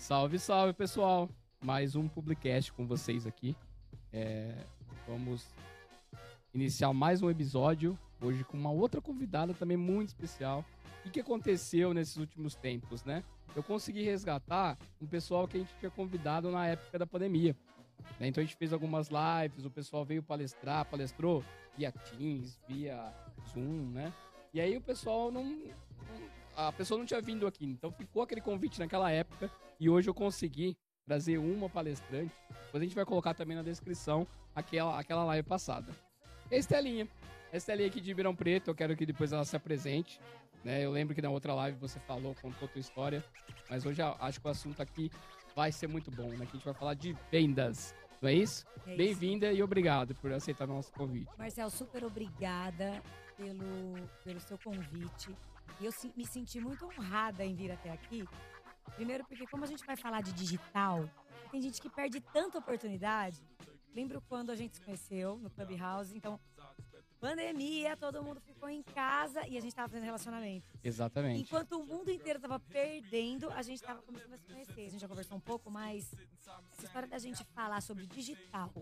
Salve, salve, pessoal. Mais um Publicast com vocês aqui. É, vamos iniciar mais um episódio hoje com uma outra convidada também muito especial. O que aconteceu nesses últimos tempos, né? Eu consegui resgatar um pessoal que a gente tinha convidado na época da pandemia. né? Então a gente fez algumas lives, o pessoal veio palestrar, palestrou via Teams, via Zoom, né? E aí o pessoal não, a pessoa não tinha vindo aqui, então ficou aquele convite naquela época e hoje eu consegui trazer uma palestrante. Depois a gente vai colocar também na descrição aquela, aquela live passada. E a Estelinha. A Estelinha aqui de Ribeirão Preto, eu quero que depois ela se apresente. Né? Eu lembro que na outra live você falou, contou tua história, mas hoje eu acho que o assunto aqui vai ser muito bom, né? Que a gente vai falar de vendas. Não é isso? É. Bem-vinda e obrigado por aceitar nosso convite. Marcel, super obrigada pelo, pelo seu convite. E eu me senti muito honrada em vir até aqui. Primeiro porque como a gente vai falar de digital, tem gente que perde tanta oportunidade. Lembro quando a gente se conheceu no Clubhouse, então pandemia, todo mundo ficou em casa e a gente tava fazendo relacionamento. Exatamente. Enquanto o mundo inteiro tava perdendo, a gente tava começando a se conhecer. A gente já conversou um pouco, mas essa história da gente falar sobre digital,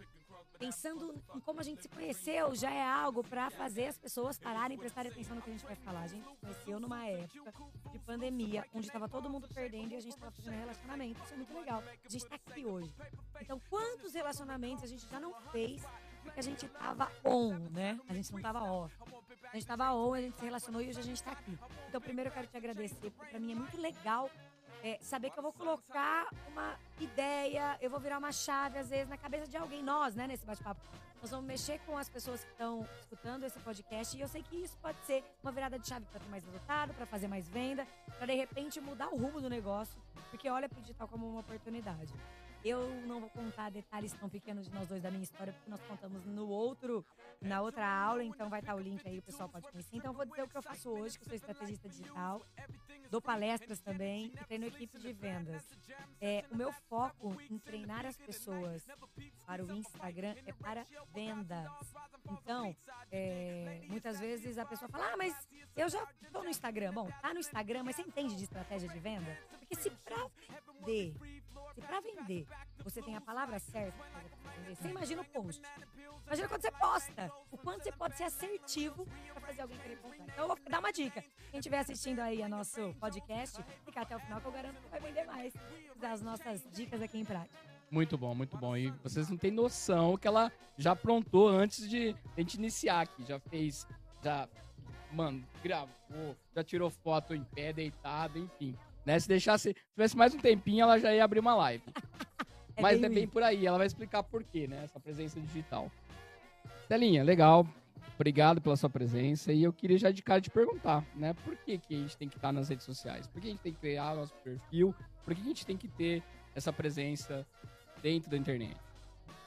pensando em como a gente se conheceu, já é algo para fazer as pessoas pararem e prestarem atenção no que a gente vai falar. A gente se conheceu numa época de pandemia, onde tava todo mundo perdendo e a gente tava fazendo relacionamento. Isso é muito legal. A gente tá aqui hoje. Então, quantos relacionamentos a gente já não fez porque a gente tava on, né? A gente não tava off. A gente tava on, a gente se relacionou e hoje a gente tá aqui. Então, primeiro eu quero te agradecer, porque pra mim é muito legal é, saber que eu vou colocar uma ideia, eu vou virar uma chave, às vezes, na cabeça de alguém, nós, né, nesse bate-papo. Nós vamos mexer com as pessoas que estão escutando esse podcast e eu sei que isso pode ser uma virada de chave para ter mais resultado, para fazer mais venda, para de repente mudar o rumo do negócio, porque olha para o digital como uma oportunidade. Eu não vou contar detalhes tão pequenos de nós dois da minha história, porque nós contamos no outro, na outra aula, então vai estar o link aí, o pessoal pode conhecer. Então vou dizer o que eu faço hoje, que sou estrategista digital, dou palestras também e treino equipe de vendas. É, o meu foco em treinar as pessoas para o Instagram é para vendas. Então, é, muitas vezes a pessoa fala, ah, mas eu já estou no Instagram. Bom, tá no Instagram, mas você entende de estratégia de venda? Porque se pra vender, se pra vender, você tem a palavra certa pra vender, você imagina o post. Imagina quando você posta, o quanto você pode ser assertivo para fazer alguém querer comprar. Então eu vou dar uma dica. Quem estiver assistindo aí a nosso podcast, fica até o final que eu garanto que vai vender mais. Dar as nossas dicas aqui em prática. Muito bom, muito bom. E vocês não têm noção que ela já aprontou antes de a gente iniciar aqui. Já fez, já, mano, gravou, já tirou foto em pé, deitado, enfim. Né? Se deixasse, se tivesse mais um tempinho, ela já ia abrir uma live. É Mas bem é bem isso. por aí, ela vai explicar por quê, né? Essa presença digital. Telinha, legal. Obrigado pela sua presença. E eu queria já de cara te perguntar, né? Por que, que a gente tem que estar nas redes sociais? Por que a gente tem que criar nosso perfil? Por que a gente tem que ter essa presença dentro da internet?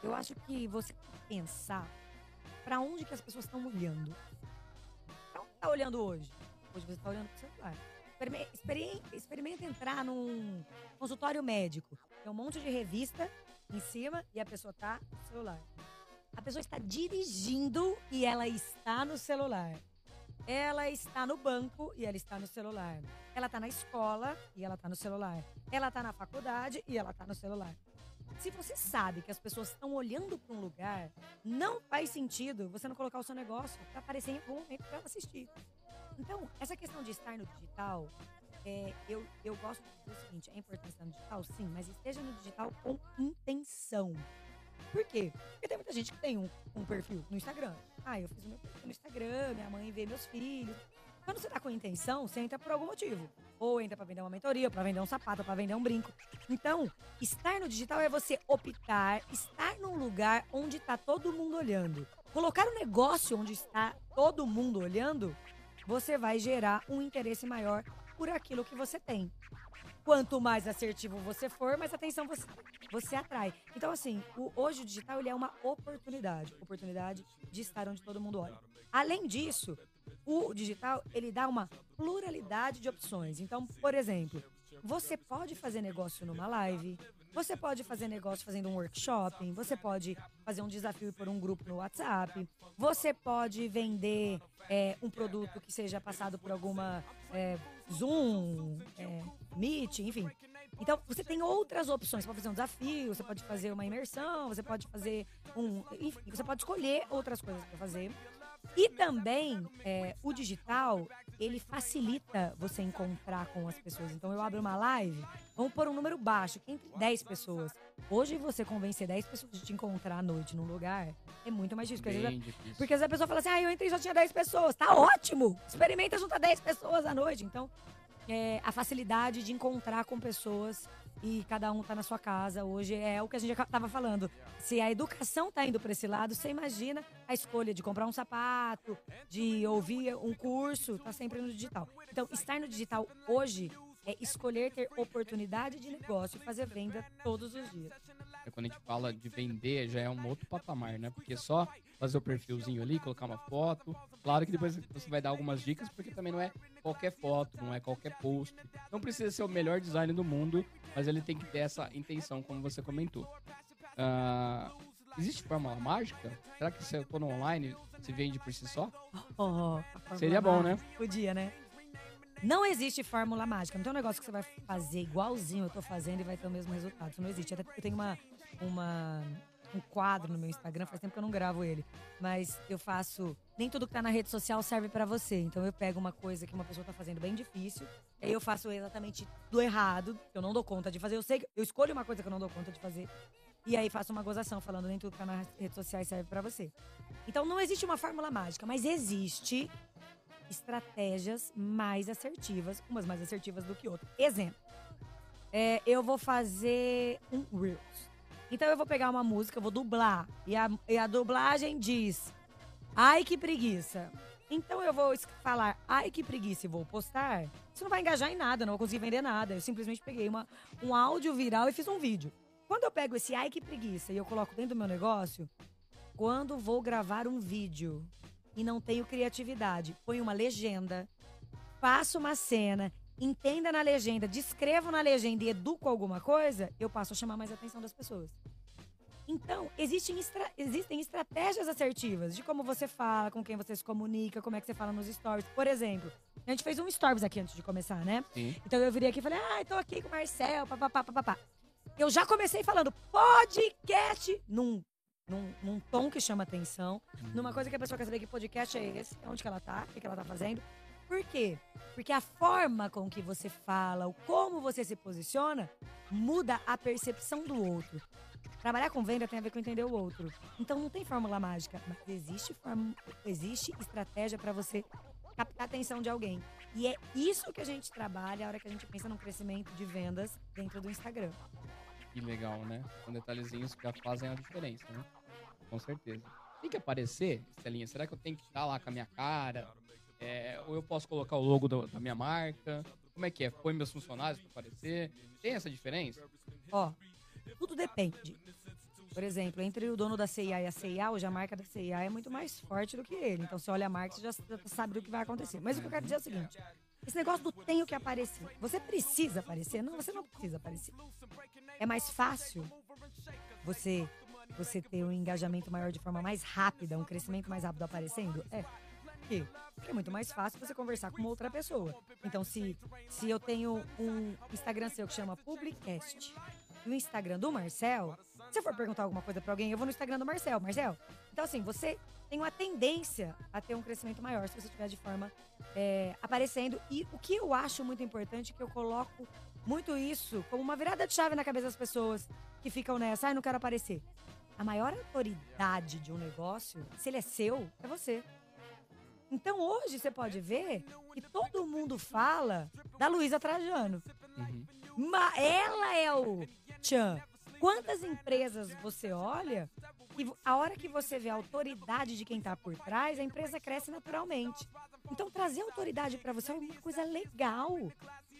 Eu acho que você tem que pensar para onde que as pessoas estão olhando. Pra onde tá olhando hoje? Hoje você está olhando pro celular. Experime- experi- Experimenta entrar num consultório médico. Tem um monte de revista em cima e a pessoa tá no celular. A pessoa está dirigindo e ela está no celular. Ela está no banco e ela está no celular. Ela está na escola e ela está no celular. Ela está na faculdade e ela está no celular. Se você sabe que as pessoas estão olhando para um lugar, não faz sentido você não colocar o seu negócio para aparecer em algum momento para ela assistir. Então, essa questão de estar no digital, é, eu, eu gosto de dizer o seguinte: é importante estar no digital, sim, mas esteja no digital com intenção. Por quê? Porque tem muita gente que tem um, um perfil no Instagram. Ah, eu fiz o meu perfil no Instagram, minha mãe vê meus filhos. Quando você tá com intenção, você entra por algum motivo. Ou entra para vender uma mentoria, para vender um sapato, para vender um brinco. Então, estar no digital é você optar, estar num lugar onde está todo mundo olhando. Colocar um negócio onde está todo mundo olhando, você vai gerar um interesse maior por aquilo que você tem. Quanto mais assertivo você for, mais atenção você, você atrai. Então, assim, o- hoje o digital ele é uma oportunidade. Oportunidade de estar onde todo mundo olha. Além disso, o digital ele dá uma pluralidade de opções. Então, por exemplo, você pode fazer negócio numa live, você pode fazer negócio fazendo um workshop, você pode fazer um desafio por um grupo no WhatsApp, você pode vender é, um produto que seja passado por alguma é, Zoom, é, Meet, enfim. Então, você tem outras opções. Você pode fazer um desafio, você pode fazer uma imersão, você pode fazer um. Enfim, você pode escolher outras coisas para fazer. E também, é, o digital, ele facilita você encontrar com as pessoas. Então, eu abro uma live, vamos pôr um número baixo, que entre 10 pessoas. Hoje, você convencer 10 pessoas de te encontrar à noite num lugar é muito mais difícil. Porque, às vezes, difícil. porque às vezes a pessoa fala assim, ah, eu entrei e só tinha 10 pessoas. Tá ótimo! Experimenta juntar 10 pessoas à noite. Então, é, a facilidade de encontrar com pessoas e cada um tá na sua casa hoje é o que a gente já tava falando. Se a educação tá indo para esse lado, você imagina a escolha de comprar um sapato, de ouvir um curso, tá sempre no digital. Então, estar no digital hoje é escolher ter oportunidade de negócio e fazer venda todos os dias. É quando a gente fala de vender, já é um outro patamar, né? Porque só fazer o perfilzinho ali, colocar uma foto. Claro que depois você vai dar algumas dicas, porque também não é qualquer foto, não é qualquer post. Não precisa ser o melhor design do mundo, mas ele tem que ter essa intenção, como você comentou. Ah, existe fórmula mágica? Será que se eu tô no online, se vende por si só? Oh, Seria bom, né? Podia, né? Não existe fórmula mágica. Não tem um negócio que você vai fazer igualzinho eu tô fazendo e vai ter o mesmo resultado. Isso não existe. Até eu tenho uma, uma, um quadro no meu Instagram, faz tempo que eu não gravo ele. Mas eu faço. Nem tudo que tá na rede social serve pra você. Então eu pego uma coisa que uma pessoa tá fazendo bem difícil. Aí eu faço exatamente do errado, que eu não dou conta de fazer. Eu sei eu escolho uma coisa que eu não dou conta de fazer. E aí faço uma gozação falando nem tudo que tá nas redes sociais serve pra você. Então não existe uma fórmula mágica, mas existe estratégias mais assertivas, umas mais assertivas do que outras. Exemplo, é, eu vou fazer um Reels. Então eu vou pegar uma música, eu vou dublar. E a, e a dublagem diz: Ai que preguiça. Então eu vou falar, ai que preguiça, e vou postar. Isso não vai engajar em nada, não vou conseguir vender nada. Eu simplesmente peguei uma, um áudio viral e fiz um vídeo. Quando eu pego esse ai que preguiça e eu coloco dentro do meu negócio, quando vou gravar um vídeo e não tenho criatividade, ponho uma legenda, faço uma cena, entenda na legenda, descrevo na legenda e educo alguma coisa, eu passo a chamar mais a atenção das pessoas. Então, existem, estra- existem estratégias assertivas de como você fala, com quem você se comunica, como é que você fala nos stories. Por exemplo, a gente fez um stories aqui antes de começar, né? Sim. Então eu virei aqui e falei, ah, tô aqui com o Marcel, papapá, papapá. Eu já comecei falando podcast num, num, num tom que chama atenção, numa coisa que a pessoa quer saber que podcast é esse, onde que ela tá, o que, que ela tá fazendo. Por quê? Porque a forma com que você fala, o como você se posiciona, muda a percepção do outro. Trabalhar com venda tem a ver com entender o outro. Então não tem fórmula mágica, mas existe, existe estratégia para você captar a atenção de alguém. E é isso que a gente trabalha a hora que a gente pensa no crescimento de vendas dentro do Instagram. Que legal, né? São detalhezinhos que já fazem a diferença, né? Com certeza. Tem que aparecer, Estelinha? Será que eu tenho que estar lá com a minha cara? É, ou eu posso colocar o logo do- da minha marca? Como é que é? Põe meus funcionários para aparecer? Tem essa diferença? Ó, tudo depende. Por exemplo, entre o dono da CIA e a CIA, hoje a marca da CIA é muito mais forte do que ele. Então, você olha a marca, você já sabe do que vai acontecer. Mas o que eu quero dizer é o seguinte: esse negócio do tenho que aparecer. Você precisa aparecer? Não, você não precisa aparecer. É mais fácil você você ter um engajamento maior de forma mais rápida, um crescimento mais rápido aparecendo? É. Por quê? Porque é muito mais fácil você conversar com outra pessoa. Então, se, se eu tenho um Instagram seu que chama Publicast e o Instagram do Marcel, se eu for perguntar alguma coisa pra alguém, eu vou no Instagram do Marcel. Marcel, então assim, você tem uma tendência a ter um crescimento maior se você estiver de forma é, aparecendo. E o que eu acho muito importante que eu coloco muito isso como uma virada de chave na cabeça das pessoas que ficam nessa, ai, não quero aparecer. A maior autoridade de um negócio, se ele é seu, é você. Então hoje você pode ver que todo mundo fala da Luísa Trajano. Uhum. Mas ela é o tchan. Quantas empresas você olha e a hora que você vê a autoridade de quem tá por trás, a empresa cresce naturalmente. Então trazer autoridade pra você é uma coisa legal.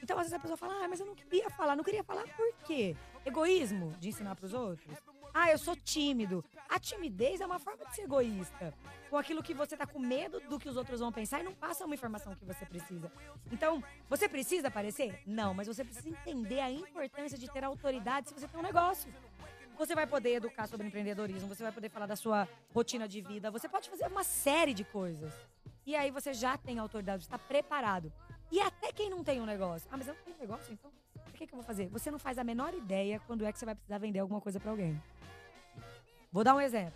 Então às vezes a pessoa fala: "Ah, mas eu não queria falar, não queria falar por quê? Egoísmo de ensinar pros outros? Ah, eu sou tímido. A timidez é uma forma de ser egoísta. Com aquilo que você tá com medo do que os outros vão pensar e não passa uma informação que você precisa. Então, você precisa aparecer? Não, mas você precisa entender a importância de ter autoridade se você tem um negócio. Você vai poder educar sobre empreendedorismo, você vai poder falar da sua rotina de vida, você pode fazer uma série de coisas. E aí você já tem autoridade, está preparado. E até quem não tem um negócio. Ah, mas eu não tenho negócio, então? Que, que eu vou fazer? Você não faz a menor ideia quando é que você vai precisar vender alguma coisa pra alguém. Vou dar um exemplo.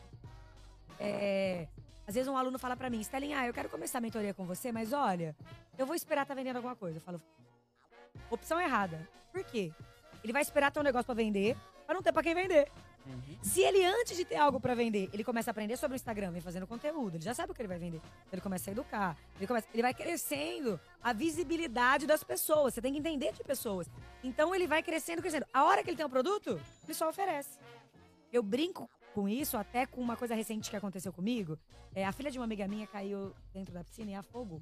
É, às vezes um aluno fala pra mim, Estelinha, ah, eu quero começar a mentoria com você, mas olha, eu vou esperar tá vendendo alguma coisa. Eu falo, opção errada. Por quê? Ele vai esperar ter um negócio pra vender, pra não ter pra quem vender. Uhum. Se ele, antes de ter algo pra vender, ele começa a aprender sobre o Instagram, vem fazendo conteúdo, ele já sabe o que ele vai vender. Ele começa a educar, ele, começa, ele vai crescendo a visibilidade das pessoas. Você tem que entender de pessoas. Então ele vai crescendo, crescendo. A hora que ele tem um produto, ele só oferece. Eu brinco com isso, até com uma coisa recente que aconteceu comigo. É, a filha de uma amiga minha caiu dentro da piscina e afogou.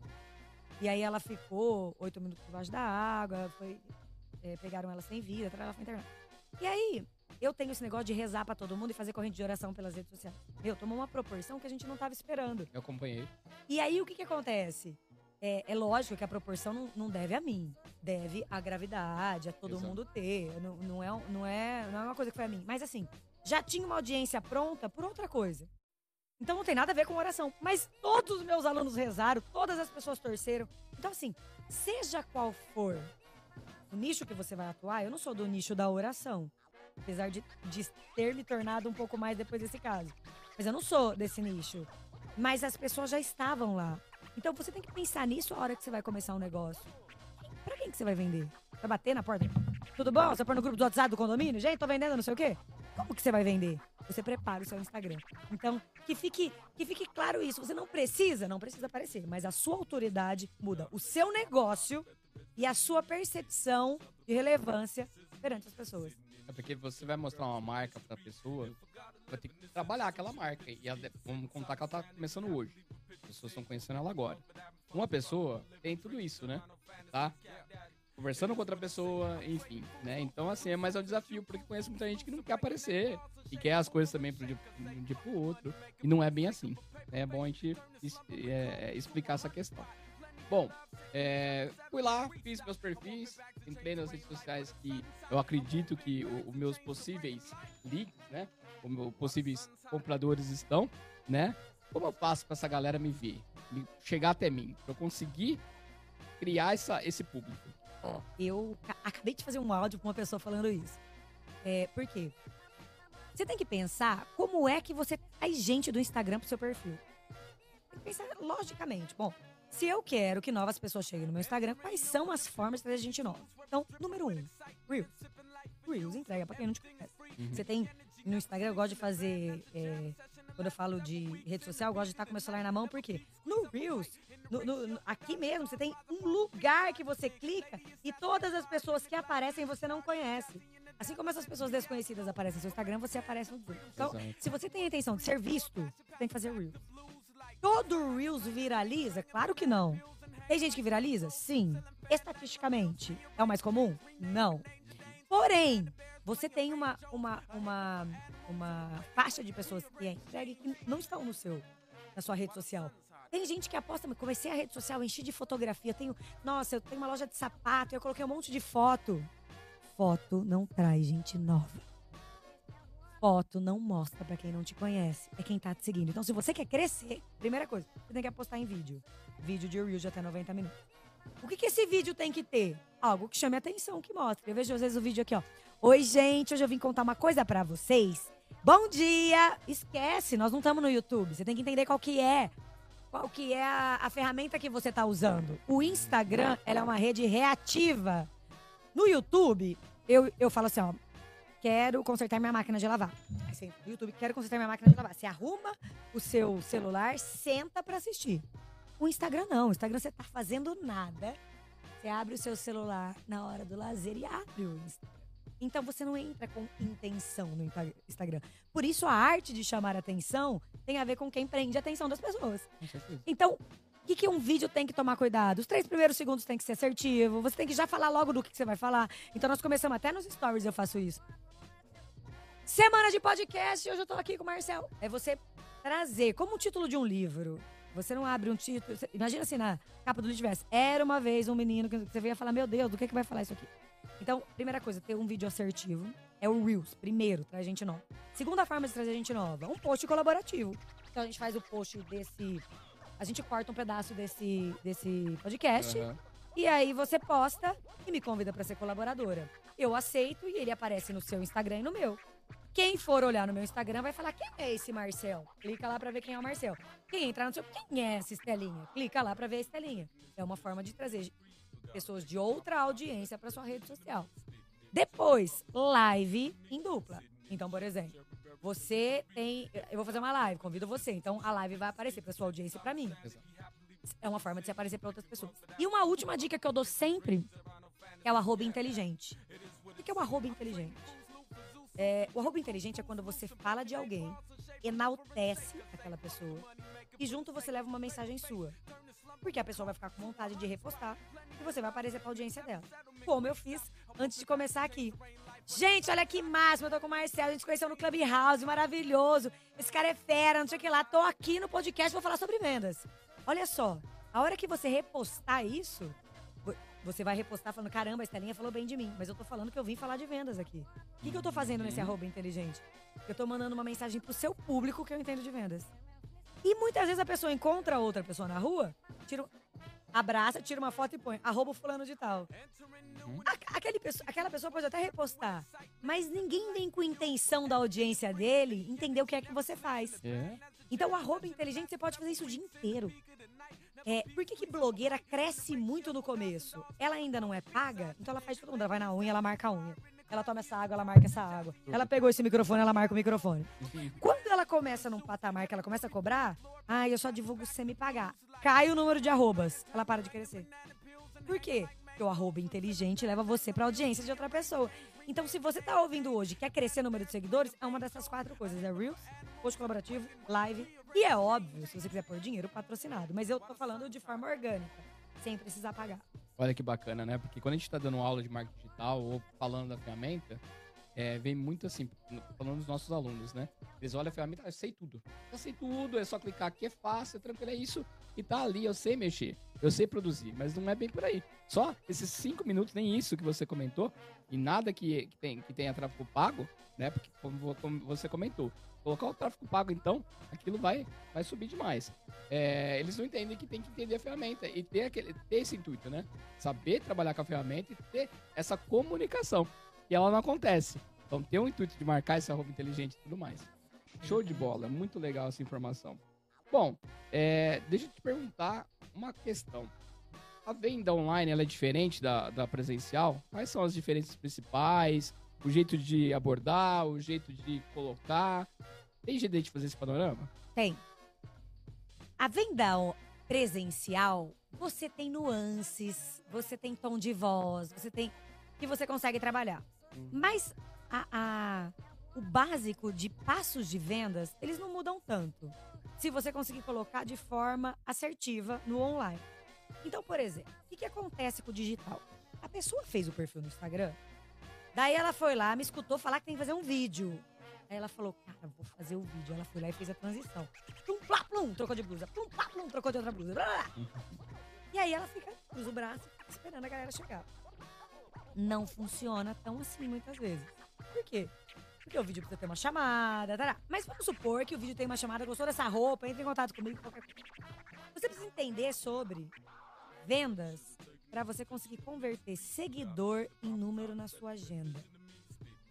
E aí ela ficou oito minutos debaixo da água, foi, é, pegaram ela sem vida, ela foi internada. E aí, eu tenho esse negócio de rezar pra todo mundo e fazer corrente de oração pelas redes sociais. Meu, tomou uma proporção que a gente não tava esperando. Eu acompanhei. E aí, o que que acontece? É, é lógico que a proporção não, não deve a mim. Deve à gravidade, a todo Exato. mundo ter. Não, não, é, não, é, não é uma coisa que foi a mim. Mas assim, já tinha uma audiência pronta por outra coisa. Então não tem nada a ver com oração. Mas todos os meus alunos rezaram, todas as pessoas torceram. Então, assim, seja qual for o nicho que você vai atuar, eu não sou do nicho da oração. Apesar de, de ter me tornado um pouco mais depois desse caso. Mas eu não sou desse nicho. Mas as pessoas já estavam lá. Então você tem que pensar nisso a hora que você vai começar um negócio. Pra quem que você vai vender? Vai bater na porta? Tudo bom? Você põe no grupo do WhatsApp do condomínio? Gente, tô vendendo não sei o quê. Como que você vai vender? Você prepara o seu Instagram. Então, que fique, que fique claro isso. Você não precisa, não precisa aparecer, mas a sua autoridade muda o seu negócio e a sua percepção de relevância perante as pessoas. É porque você vai mostrar uma marca pra pessoa, vai ter que trabalhar aquela marca. E ela, vamos contar que ela tá começando hoje. As pessoas estão conhecendo ela agora. Uma pessoa tem tudo isso, né? Tá? Conversando com outra pessoa, enfim, né? Então, assim, é mais um desafio, porque conheço muita gente que não quer aparecer e quer as coisas também pro dia, um dia pro outro. E não é bem assim. É bom a gente es- é, explicar essa questão. Bom, é, fui lá, fiz meus perfis, entrei nas redes sociais que eu acredito que os meus possíveis leads, né? Os meus possíveis compradores estão, né? Como eu faço pra essa galera me ver? Me- chegar até mim? Pra eu conseguir criar essa, esse público. Eu ca- acabei de fazer um áudio pra uma pessoa falando isso. É, por quê? Você tem que pensar como é que você traz gente do Instagram pro seu perfil. Tem que pensar logicamente. Bom, se eu quero que novas pessoas cheguem no meu Instagram, quais são as formas de trazer gente nova? Então, número um, Reels. Reels entrega pra quem não te conhece. Você tem no Instagram, eu gosto de fazer. é, quando eu falo de rede social, eu gosto de estar com meu celular na mão, porque no Reels, no- no- no- aqui mesmo, você tem um lugar que você clica e todas as pessoas que aparecem você não conhece. Assim como essas pessoas desconhecidas aparecem no seu Instagram, você aparece no Reels. Então, Exato. se você tem a intenção de ser visto, você tem que fazer Reels. Todo Reels viraliza? Claro que não. Tem gente que viraliza? Sim. Estatisticamente, é o mais comum? Não. Porém, você tem uma, uma, uma, uma faixa de pessoas que é entregue que não estão no seu, na sua rede social. Tem gente que aposta, comecei a rede social, enchi de fotografia, tenho, nossa, eu tenho uma loja de sapato, eu coloquei um monte de foto. Foto não traz gente nova. Foto não mostra pra quem não te conhece, é quem tá te seguindo. Então, se você quer crescer, primeira coisa, você tem que apostar em vídeo. Vídeo de Reels de até 90 minutos. O que, que esse vídeo tem que ter? Algo que chame atenção, que mostre. Eu vejo às vezes o vídeo aqui, ó. Oi, gente, hoje eu vim contar uma coisa pra vocês. Bom dia! Esquece, nós não estamos no YouTube. Você tem que entender qual que é. Qual que é a, a ferramenta que você tá usando. O Instagram, ela é uma rede reativa. No YouTube, eu, eu falo assim, ó. Quero consertar minha máquina de lavar. Aí você entra no YouTube, quero consertar minha máquina de lavar. Você arruma o seu celular, senta pra assistir. O Instagram não. O Instagram você tá fazendo nada. Você abre o seu celular na hora do lazer e abre o Instagram. Então você não entra com intenção no Insta- Instagram. Por isso a arte de chamar atenção tem a ver com quem prende a atenção das pessoas. Então, o que, que um vídeo tem que tomar cuidado? Os três primeiros segundos tem que ser assertivo. Você tem que já falar logo do que, que você vai falar. Então nós começamos até nos stories, eu faço isso. Semana de podcast, hoje eu tô aqui com o Marcel. É você trazer, como o título de um livro. Você não abre um título. você- imagina assim, na capa do livro tivesse. Era uma vez um menino que você veio falar, meu Deus, do que, que vai falar isso aqui? Então, primeira coisa, ter um vídeo assertivo. É o Reels, primeiro, traz gente nova. Segunda forma de trazer gente nova, um post colaborativo. Então a gente faz o post desse. A gente corta um pedaço desse, desse podcast, Aham. E aí você posta e me convida para ser colaboradora. Eu aceito e ele aparece no seu Instagram e no meu. Quem for olhar no meu Instagram vai falar: quem é esse Marcel? Clica lá para ver quem é o Marcel. Quem entrar no seu. Quem é essa Estelinha? Clica lá para ver a Estelinha. É uma forma de trazer pessoas de outra audiência para sua rede social. Depois, live em dupla. Então, por exemplo, você tem. Eu vou fazer uma live, convido você. Então, a live vai aparecer para sua audiência e para mim. É uma forma de se aparecer para outras pessoas. E uma última dica que eu dou sempre é o arroba inteligente. O que é o arroba inteligente? É, o arroba inteligente é quando você fala de alguém, enaltece aquela pessoa e junto você leva uma mensagem sua. Porque a pessoa vai ficar com vontade de repostar e você vai aparecer pra audiência dela. Como eu fiz antes de começar aqui. Gente, olha que máximo, eu tô com o Marcelo, a gente conheceu no Clubhouse, maravilhoso. Esse cara é fera, não sei o que lá. Tô aqui no podcast, vou falar sobre vendas. Olha só, a hora que você repostar isso, você vai repostar falando, caramba, a Estelinha falou bem de mim. Mas eu tô falando que eu vim falar de vendas aqui. O que, que eu tô fazendo nesse uhum. arroba inteligente? Eu tô mandando uma mensagem pro seu público que eu entendo de vendas. E muitas vezes a pessoa encontra outra pessoa na rua, tira, abraça, tira uma foto e põe, arroba fulano de tal. Uhum. Aquele, aquela pessoa pode até repostar, mas ninguém vem com intenção da audiência dele entender o que é que você faz. É. Então, o arroba inteligente, você pode fazer isso o dia inteiro. É, por que, que blogueira cresce muito no começo? Ela ainda não é paga, então ela faz todo mundo. Ela vai na unha, ela marca a unha. Ela toma essa água, ela marca essa água. Ela pegou esse microfone, ela marca o microfone. Quando ela começa num patamar que ela começa a cobrar, ah, eu só divulgo se você me pagar. Cai o número de arrobas. Ela para de crescer. Por quê? Porque o arroba inteligente leva você pra audiência de outra pessoa. Então, se você tá ouvindo hoje quer crescer o número de seguidores, é uma dessas quatro coisas. É Reels, post colaborativo, live. E é óbvio, se você quiser pôr dinheiro, patrocinado. Mas eu tô falando de forma orgânica, sem precisar pagar. Olha que bacana, né? Porque quando a gente tá dando aula de marketing digital ou falando da ferramenta, é, vem muito assim, falando dos nossos alunos, né? Eles olham a ferramenta, ah, eu sei tudo. Eu sei tudo, é só clicar aqui, é fácil, é tranquilo, é isso. E tá ali, eu sei mexer, eu sei produzir, mas não é bem por aí. Só esses cinco minutos, nem isso que você comentou, e nada que, que, tem, que tenha tráfego pago, né? Porque como, você comentou, colocar o tráfego pago, então, aquilo vai, vai subir demais. É, eles não entendem que tem que entender a ferramenta e ter, aquele, ter esse intuito, né? Saber trabalhar com a ferramenta e ter essa comunicação e ela não acontece. Então tem o intuito de marcar esse arroba inteligente e tudo mais. Show de bola, muito legal essa informação. Bom, é, deixa eu te perguntar uma questão. A venda online ela é diferente da, da presencial? Quais são as diferenças principais? O jeito de abordar, o jeito de colocar? Tem jeito de fazer esse panorama? Tem. A venda presencial, você tem nuances, você tem tom de voz, você tem que você consegue trabalhar. Uhum. Mas a, a, o básico de passos de vendas, eles não mudam tanto. Se você conseguir colocar de forma assertiva no online. Então, por exemplo, o que, que acontece com o digital? A pessoa fez o perfil no Instagram, daí ela foi lá, me escutou falar que tem que fazer um vídeo. Aí ela falou, cara, vou fazer o vídeo. Ela foi lá e fez a transição. Plum, plá, plum, trocou de blusa. Plum, plá, plum, trocou de outra blusa. Blá, blá. E aí ela fica, cruza o braço, esperando a galera chegar não funciona tão assim muitas vezes. Por quê? Porque o vídeo precisa ter uma chamada, tará. mas vamos supor que o vídeo tem uma chamada, gostou dessa roupa, entre em contato comigo, qualquer coisa. Você precisa entender sobre vendas para você conseguir converter seguidor em número na sua agenda.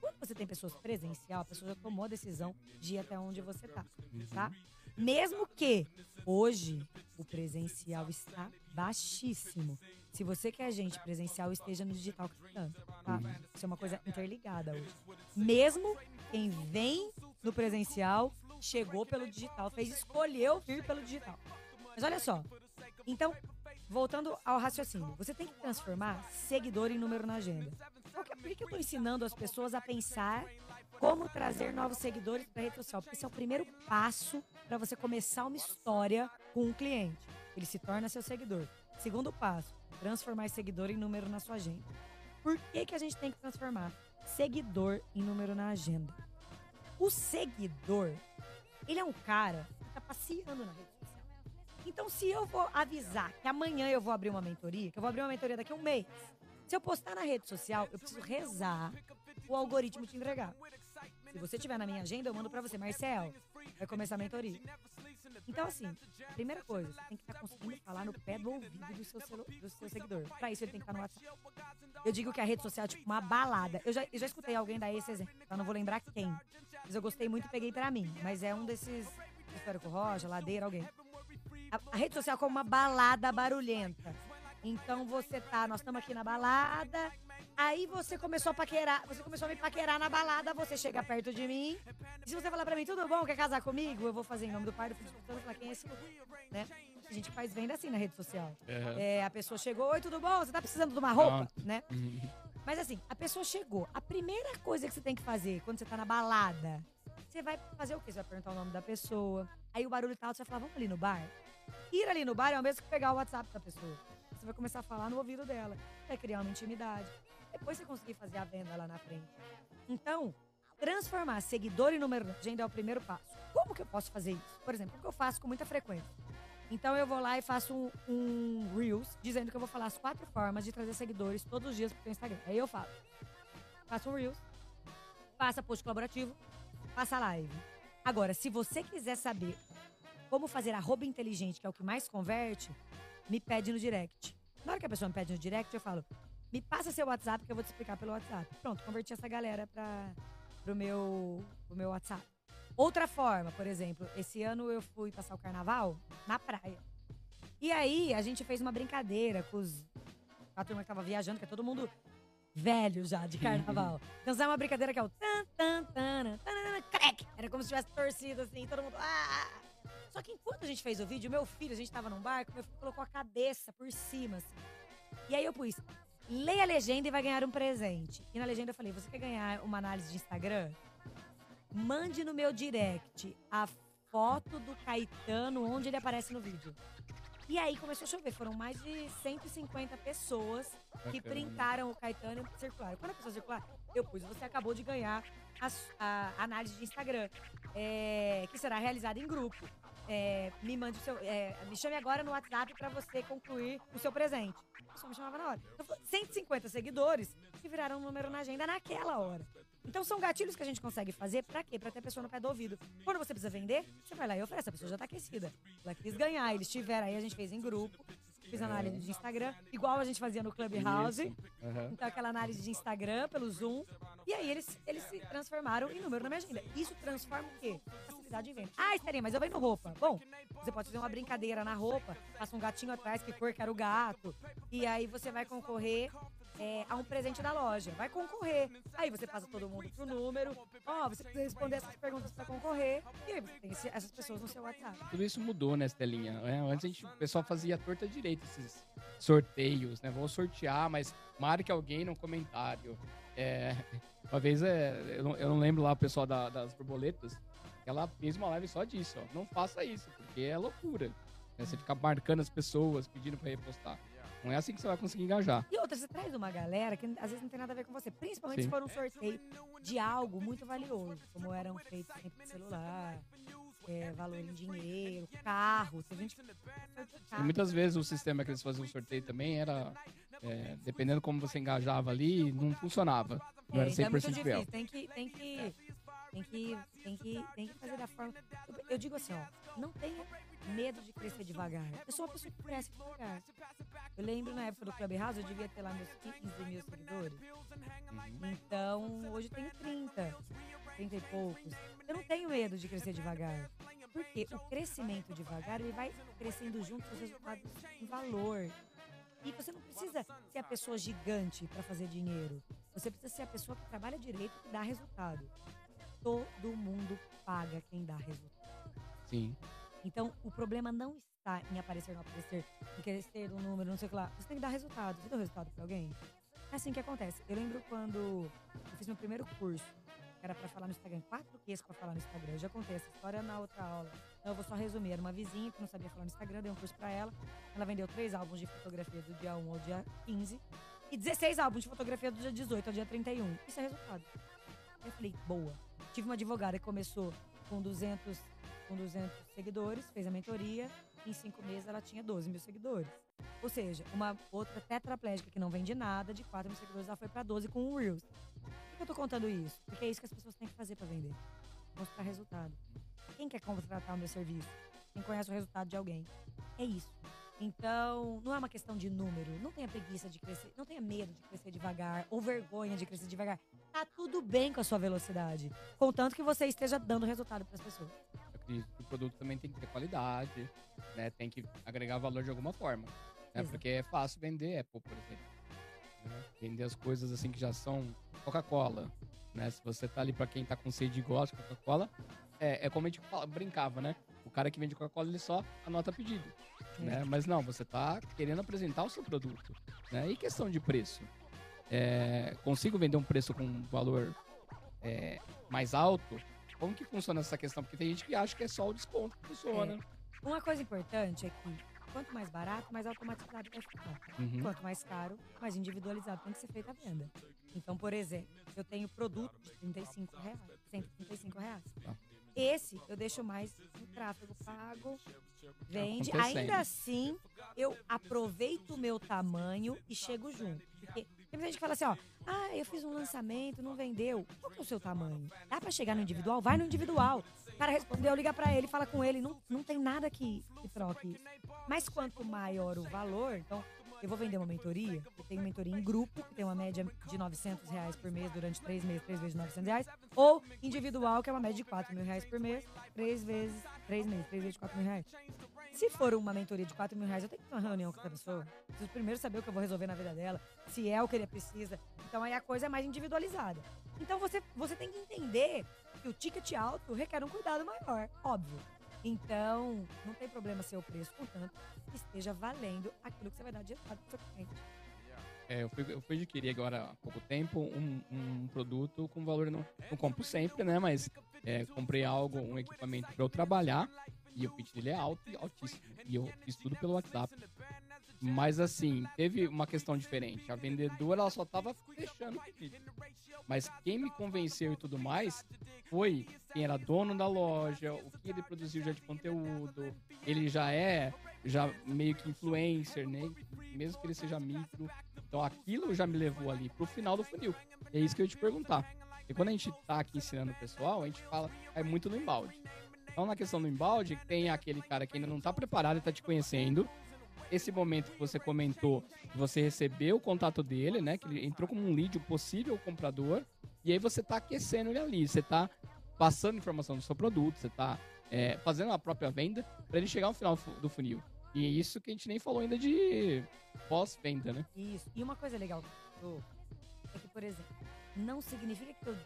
Quando você tem pessoas presencial, a pessoa já tomou a decisão de ir até onde você tá, tá? Mesmo que hoje o presencial está baixíssimo. Se você quer gente presencial, esteja no digital clicando, tá? Uhum. Isso é uma coisa interligada hoje. Mesmo quem vem no presencial chegou pelo digital, fez escolheu vir pelo digital. Mas olha só. Então, voltando ao raciocínio, você tem que transformar seguidor em número na agenda. Por que, eu estou ensinando as pessoas a pensar como trazer novos seguidores para a rede social? Porque esse é o primeiro passo para você começar uma história com um cliente. Ele se torna seu seguidor. Segundo passo, transformar seguidor em número na sua agenda. Por que, que a gente tem que transformar seguidor em número na agenda? O seguidor, ele é um cara que está passeando na rede social. Então, se eu vou avisar que amanhã eu vou abrir uma mentoria, que eu vou abrir uma mentoria daqui a um mês, se eu postar na rede social, eu preciso rezar o algoritmo te entregar. Se você tiver na minha agenda, eu mando pra você. Marcel, vai começar a mentoria. Então, assim, primeira coisa, você tem que estar conseguindo falar no pé do ouvido do seu, celu- do seu seguidor. Pra isso, ele tem que estar no WhatsApp. Eu digo que a rede social é tipo uma balada. Eu já, eu já escutei alguém dar esse exemplo, eu não vou lembrar quem. Mas eu gostei muito e peguei pra mim. Mas é um desses, Histórico Rocha, Ladeira, alguém. A, a rede social é como uma balada barulhenta. Então você tá, nós estamos aqui na balada, aí você começou a paquerar, você começou a me paquerar na balada, você chega perto de mim. E se você falar pra mim, tudo bom, quer casar comigo? Eu vou fazer em nome do pai, do filho, do falar quem é esse né? A gente faz venda assim na rede social. É, a pessoa chegou, oi, tudo bom? Você tá precisando de uma roupa, Pronto. né? Uhum. Mas assim, a pessoa chegou. A primeira coisa que você tem que fazer quando você tá na balada, você vai fazer o quê? Você vai perguntar o nome da pessoa. Aí o barulho tá alto, você vai falar, vamos ali no bar? Ir ali no bar é o mesmo que pegar o WhatsApp da pessoa. Você vai começar a falar no ouvido dela. Vai criar uma intimidade. Depois você conseguir fazer a venda lá na frente. Então, transformar seguidor em número de agenda é o primeiro passo. Como que eu posso fazer isso? Por exemplo, o que eu faço com muita frequência. Então eu vou lá e faço um, um Reels dizendo que eu vou falar as quatro formas de trazer seguidores todos os dias pro seu Instagram. Aí eu falo. Faço um Reels, faça post colaborativo, faça live. Agora, se você quiser saber como fazer arroba inteligente, que é o que mais converte, me pede no direct. Na hora que a pessoa me pede no direct, eu falo, me passa seu WhatsApp que eu vou te explicar pelo WhatsApp. Pronto, converti essa galera para pro meu, pro meu WhatsApp. Outra forma, por exemplo, esse ano eu fui passar o carnaval na praia. E aí a gente fez uma brincadeira com os a turma que tava viajando, que é todo mundo velho já de carnaval. Então é uma brincadeira que é o tan tan tan tan crack. Era como se tivesse torcido assim, todo mundo ah! Só que enquanto a gente fez o vídeo, meu filho, a gente tava num barco, meu filho colocou a cabeça por cima assim. E aí eu pus leia a legenda e vai ganhar um presente. E na legenda eu falei, você quer ganhar uma análise de Instagram? Mande no meu direct a foto do Caetano onde ele aparece no vídeo. E aí começou a chover. Foram mais de 150 pessoas que Bacana. printaram o Caetano e circularam. Quando a pessoa circular, eu pus, você acabou de ganhar a, a análise de Instagram, é, que será realizada em grupo. É, me mande o seu. é, me chame agora no WhatsApp para você concluir o seu presente. A pessoa me chamava na hora. Então, foi 150 seguidores que viraram um número na agenda naquela hora. Então são gatilhos que a gente consegue fazer pra quê? Pra ter a pessoa no pé do ouvido. Quando você precisa vender, você vai lá e oferece. A pessoa já tá aquecida. Ela quis ganhar, eles tiveram. Aí a gente fez em grupo, fiz análise de Instagram, igual a gente fazia no Clubhouse. Aham. Então, aquela análise de Instagram pelo Zoom. E aí, eles, eles se transformaram em número na minha agenda. Isso transforma o quê? Facilidade em venda. Ah, Esterinha, mas eu vendo roupa. Bom, você pode fazer uma brincadeira na roupa, passa um gatinho atrás, que cor que era o gato. E aí, você vai concorrer é, a um presente da loja. Vai concorrer. Aí, você passa todo mundo pro número. Ó, você precisa responder essas perguntas pra concorrer. E aí, você tem essas pessoas no seu WhatsApp. Tudo isso mudou, né, Estelinha? É, antes a gente, o pessoal fazia torta direito esses sorteios, né? Vou sortear, mas marque alguém no comentário. É, uma vez, é, eu, não, eu não lembro lá o pessoal da- das borboletas, ela fez uma live só disso, ó. Não faça isso, porque é loucura. né? Você ficar marcando as pessoas, pedindo pra repostar. Não é assim que você vai conseguir engajar. E outra, você traz uma galera que às vezes não tem nada a ver com você. Principalmente Sim. se for um sorteio de algo muito valioso, como eram feitos sempre de celular, é, valor em dinheiro, carro. Tem gente que sorteia E muitas vezes o sistema que eles faziam o sorteio também era, é, dependendo como você engajava ali, não funcionava. Não É, era então é muito 100% difícil. Tem que, tem que, tem que, tem que, tem que fazer da forma. Eu, eu digo assim, ó, não tenha medo de crescer devagar. Eu sou uma pessoa que cresce devagar. Eu lembro na época do Clubhouse, eu devia ter lá meus 15 mil seguidores. Uhum. Então, hoje eu tenho 30, 30 e poucos. Eu não tenho medo de crescer devagar. Porque o crescimento devagar, ele vai crescendo junto com os resultados em valor. E você não precisa ser a pessoa gigante para fazer dinheiro. Você precisa ser a pessoa que trabalha direito e dá resultado. Todo mundo paga quem dá resultado. Sim. Então, o problema não está em aparecer, não aparecer, em crescer um número, não sei o que lá. Você tem que dar resultado. Você deu resultado para alguém? É assim que acontece. Eu lembro quando eu fiz meu primeiro curso, que era para falar no Instagram, quatro Qs para falar no Instagram. Eu já contei essa história na outra aula. Então, eu vou só resumir. Era uma vizinha que não sabia falar no Instagram, dei um curso para ela. Ela vendeu três álbuns de fotografia do dia 1 ao dia 15 e 16 álbuns de fotografia do dia 18 ao dia 31. Isso é resultado. Eu falei, boa. Tive uma advogada que começou com 200, com 200 seguidores, fez a mentoria. Em cinco meses ela tinha 12 mil seguidores. Ou seja, uma outra tetraplégica que não vende nada, de 4 mil seguidores, ela foi para 12 com um Reels. O que eu tô contando isso? Porque é isso que as pessoas têm que fazer pra vender. Mostrar resultado. Quem quer contratar o meu serviço? Quem conhece o resultado de alguém. É isso. Então, não é uma questão de número. Não tenha preguiça de crescer, não tenha medo de crescer devagar ou vergonha de crescer devagar. Tá tudo bem com a sua velocidade, contanto que você esteja dando resultado para as pessoas. Eu acredito que o produto também tem que ter qualidade, né? Tem que agregar valor de alguma forma. Né? Porque é fácil vender Apple, por exemplo. né? Vender as coisas assim que já são Coca-Cola. Né? Se você tá ali pra quem tá com sede e gosta de Coca-Cola, é, é como a gente brincava, né? O cara que vende Coca-Cola, ele só anota pedido. Né? Mas não, você tá querendo apresentar o seu produto. Né? E questão de preço? É, consigo vender um preço com um valor é, mais alto? Como que funciona essa questão? Porque tem gente que acha que é só o desconto que funciona. Uma coisa importante é que quanto mais barato, mais automatizado vai ficar. Uhum. Quanto mais caro, mais individualizado tem que ser feita a venda. Então, por exemplo, eu tenho produto de 35 reais, 135 reais. Tá. Esse eu deixo mais no tráfego pago, vende. Ainda assim, eu aproveito o meu tamanho e chego junto. Porque tem muita gente que fala assim, ó, ah, eu fiz um lançamento, não vendeu. Qual que é o seu tamanho? Dá pra chegar no individual? Vai no individual. O cara respondeu, liga pra ele, fala com ele. Não, não tem nada que, que troque. Mas quanto maior o valor, então eu vou vender uma mentoria, eu tenho mentoria em grupo, que tem uma média de 900 reais por mês durante três meses, três vezes 900 reais, ou individual, que é uma média de 4 mil reais por mês, três vezes, três meses, três vezes de 4 mil reais. Se for uma mentoria de 4 mil reais, eu tenho que ter uma reunião com essa pessoa. Preciso primeiro saber o que eu vou resolver na vida dela, se é o que ele precisa. Então aí a coisa é mais individualizada. Então você, você tem que entender que o ticket alto requer um cuidado maior, óbvio. Então, não tem problema ser o preço, contanto que esteja valendo aquilo que você vai dar de resultado pro seu cliente. É, eu, fui, eu fui adquirir agora há pouco tempo um, um produto com valor. Não, não compro sempre, né? Mas é, comprei algo, um equipamento para eu trabalhar. E o pitch dele é alto e altíssimo. E eu fiz tudo pelo WhatsApp. Mas assim, teve uma questão diferente. A vendedora ela só tava fechando o pedido. Mas quem me convenceu e tudo mais foi quem era dono da loja, o que ele produziu já de conteúdo. Ele já é já meio que influencer, né? Mesmo que ele seja micro. Então aquilo já me levou ali pro final do funil. É isso que eu ia te perguntar. E quando a gente tá aqui ensinando o pessoal, a gente fala é muito no embalde. Então na questão do embalde, tem aquele cara que ainda não tá preparado e tá te conhecendo. Esse momento que você comentou, você recebeu o contato dele, né? Que ele entrou como um lead, um possível comprador. E aí você tá aquecendo ele ali. Você tá passando informação do seu produto, você tá é, fazendo a própria venda para ele chegar ao final do funil. E é isso que a gente nem falou ainda de pós-venda, né? Isso. E uma coisa legal do- é que, por exemplo, não significa que eu.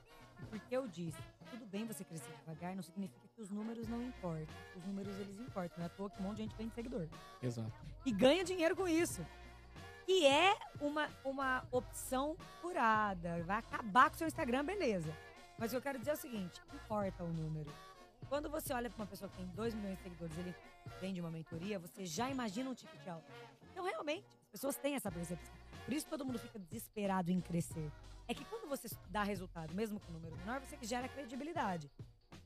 Porque eu disse, tudo bem você crescer devagar, não significa que os números não importam. Os números eles importam. Não é à toa que um monte de gente vende seguidor. Exato. e ganha dinheiro com isso. Que é uma, uma opção furada. Vai acabar com o seu Instagram, beleza. Mas eu quero dizer é o seguinte: importa o número. Quando você olha para uma pessoa que tem 2 milhões de seguidores ele vende uma mentoria, você já imagina um ticket alto. Então, realmente, as pessoas têm essa percepção. Por isso todo mundo fica desesperado em crescer. É que quando você dá resultado, mesmo com um número menor, você gera credibilidade.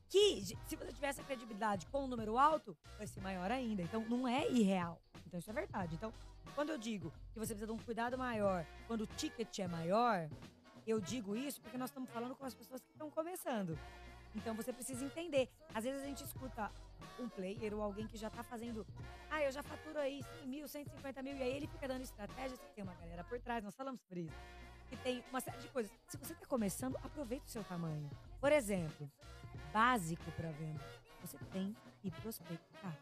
Que, se você tiver essa credibilidade com um número alto, vai ser maior ainda. Então, não é irreal. Então, isso é verdade. Então, quando eu digo que você precisa de um cuidado maior, quando o ticket é maior, eu digo isso porque nós estamos falando com as pessoas que estão começando. Então, você precisa entender. Às vezes a gente escuta um player ou alguém que já está fazendo. Ah, eu já faturo aí 100 mil, 150 mil. E aí ele fica dando estratégias que tem uma galera por trás. Nós falamos sobre isso. Que tem uma série de coisas. Se você está começando, aproveite o seu tamanho. Por exemplo, básico para venda. Você tem que prospectar.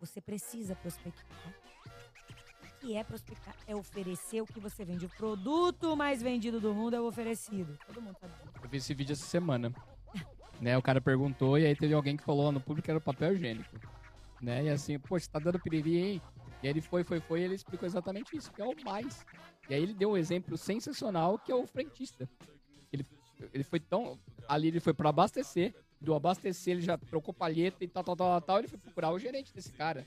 Você precisa prospectar. O que é prospectar? É oferecer o que você vende. O produto mais vendido do mundo é o oferecido. Todo mundo sabe. Eu vi esse vídeo essa semana. Né, o cara perguntou e aí teve alguém que falou no público que era o papel higiênico. Né? E assim, você tá dando piriri, hein? E aí ele foi, foi, foi e ele explicou exatamente isso, que é o mais. E aí ele deu um exemplo sensacional que é o frentista. Ele, ele foi tão. Ali ele foi para abastecer. Do abastecer ele já trocou palheta e tal, tal, tal, tal. Ele foi procurar o gerente desse cara.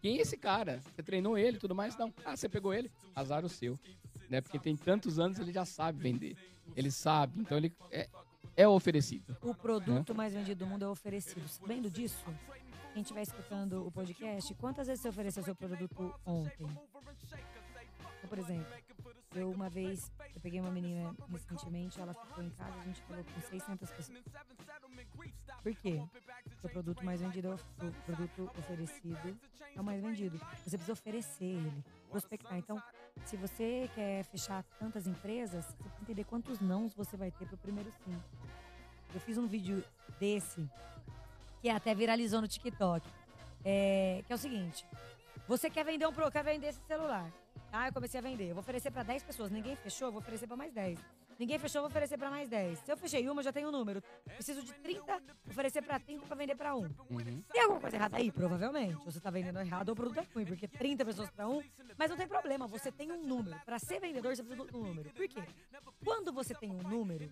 Quem é esse cara? Você treinou ele tudo mais? Não. Ah, você pegou ele? Azar o seu. Né? Porque tem tantos anos ele já sabe vender. Ele sabe. Então ele é, é oferecido. O produto mais vendido do mundo é oferecido. Sabendo disso, quem estiver escutando o podcast, quantas vezes você ofereceu seu produto ontem? Então, por exemplo, Eu, uma vez, eu peguei uma menina recentemente, ela ficou em casa, a gente falou com 600 pessoas. Por quê? Porque o produto mais vendido, é o produto oferecido é o mais vendido. Você precisa oferecer ele, prospectar. Então, se você quer fechar tantas empresas, você precisa entender quantos nãos você vai ter pro primeiro sim. Eu fiz um vídeo desse, que até viralizou no TikTok. É, que é o seguinte: você quer vender um pro, quer vender esse celular. Ah, eu comecei a vender. Eu vou oferecer para 10 pessoas. Ninguém fechou, eu vou oferecer para mais 10. Ninguém fechou, vou oferecer para mais 10. Se eu fechei uma, eu já tenho um número. Preciso de 30, oferecer para 30 para vender para um. Uhum. Tem alguma coisa errada aí? Provavelmente. Você tá vendendo errado ou o produto é ruim, porque 30 pessoas para um. Mas não tem problema, você tem um número. Para ser vendedor, você precisa de um número. Por quê? Quando você tem um número,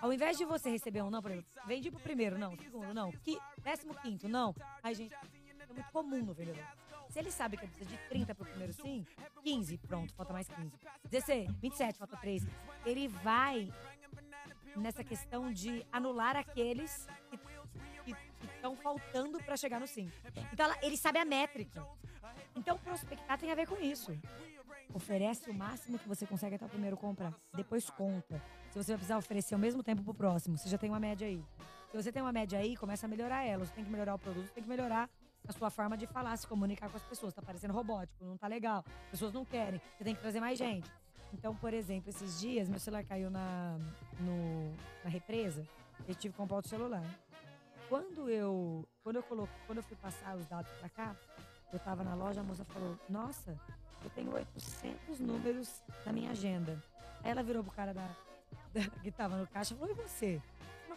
ao invés de você receber um não, por exemplo, vendi pro primeiro, não, segundo, não, que, décimo quinto, não. Ai, gente, é muito comum no vendedor. Se ele sabe que precisa de 30 pro primeiro sim, 15, pronto, falta mais 15. 16, 27, falta 3. Ele vai nessa questão de anular aqueles que estão faltando para chegar no sim. Então ela- ele sabe a métrica. Então prospectar tem a ver com isso. Oferece o máximo que você consegue até o primeiro comprar. Depois conta. Se você vai precisar oferecer ao mesmo tempo pro próximo, você já tem uma média aí. Se você tem uma média aí, começa a melhorar ela. Você tem que melhorar o produto, você tem que melhorar a sua forma de falar, se comunicar com as pessoas. Tá parecendo robótico, não tá legal. As pessoas não querem. Você tem que trazer mais gente. Então, por exemplo, esses dias, meu celular caiu na, no- na represa. Eu tive que comprar outro celular. Quando eu, quando eu coloquei, quando eu fui passar os dados pra cá, eu tava na loja, a moça falou: Nossa, eu tenho 800 números na minha agenda. Aí ela virou pro cara da, da- que tava no caixa e falou: E você?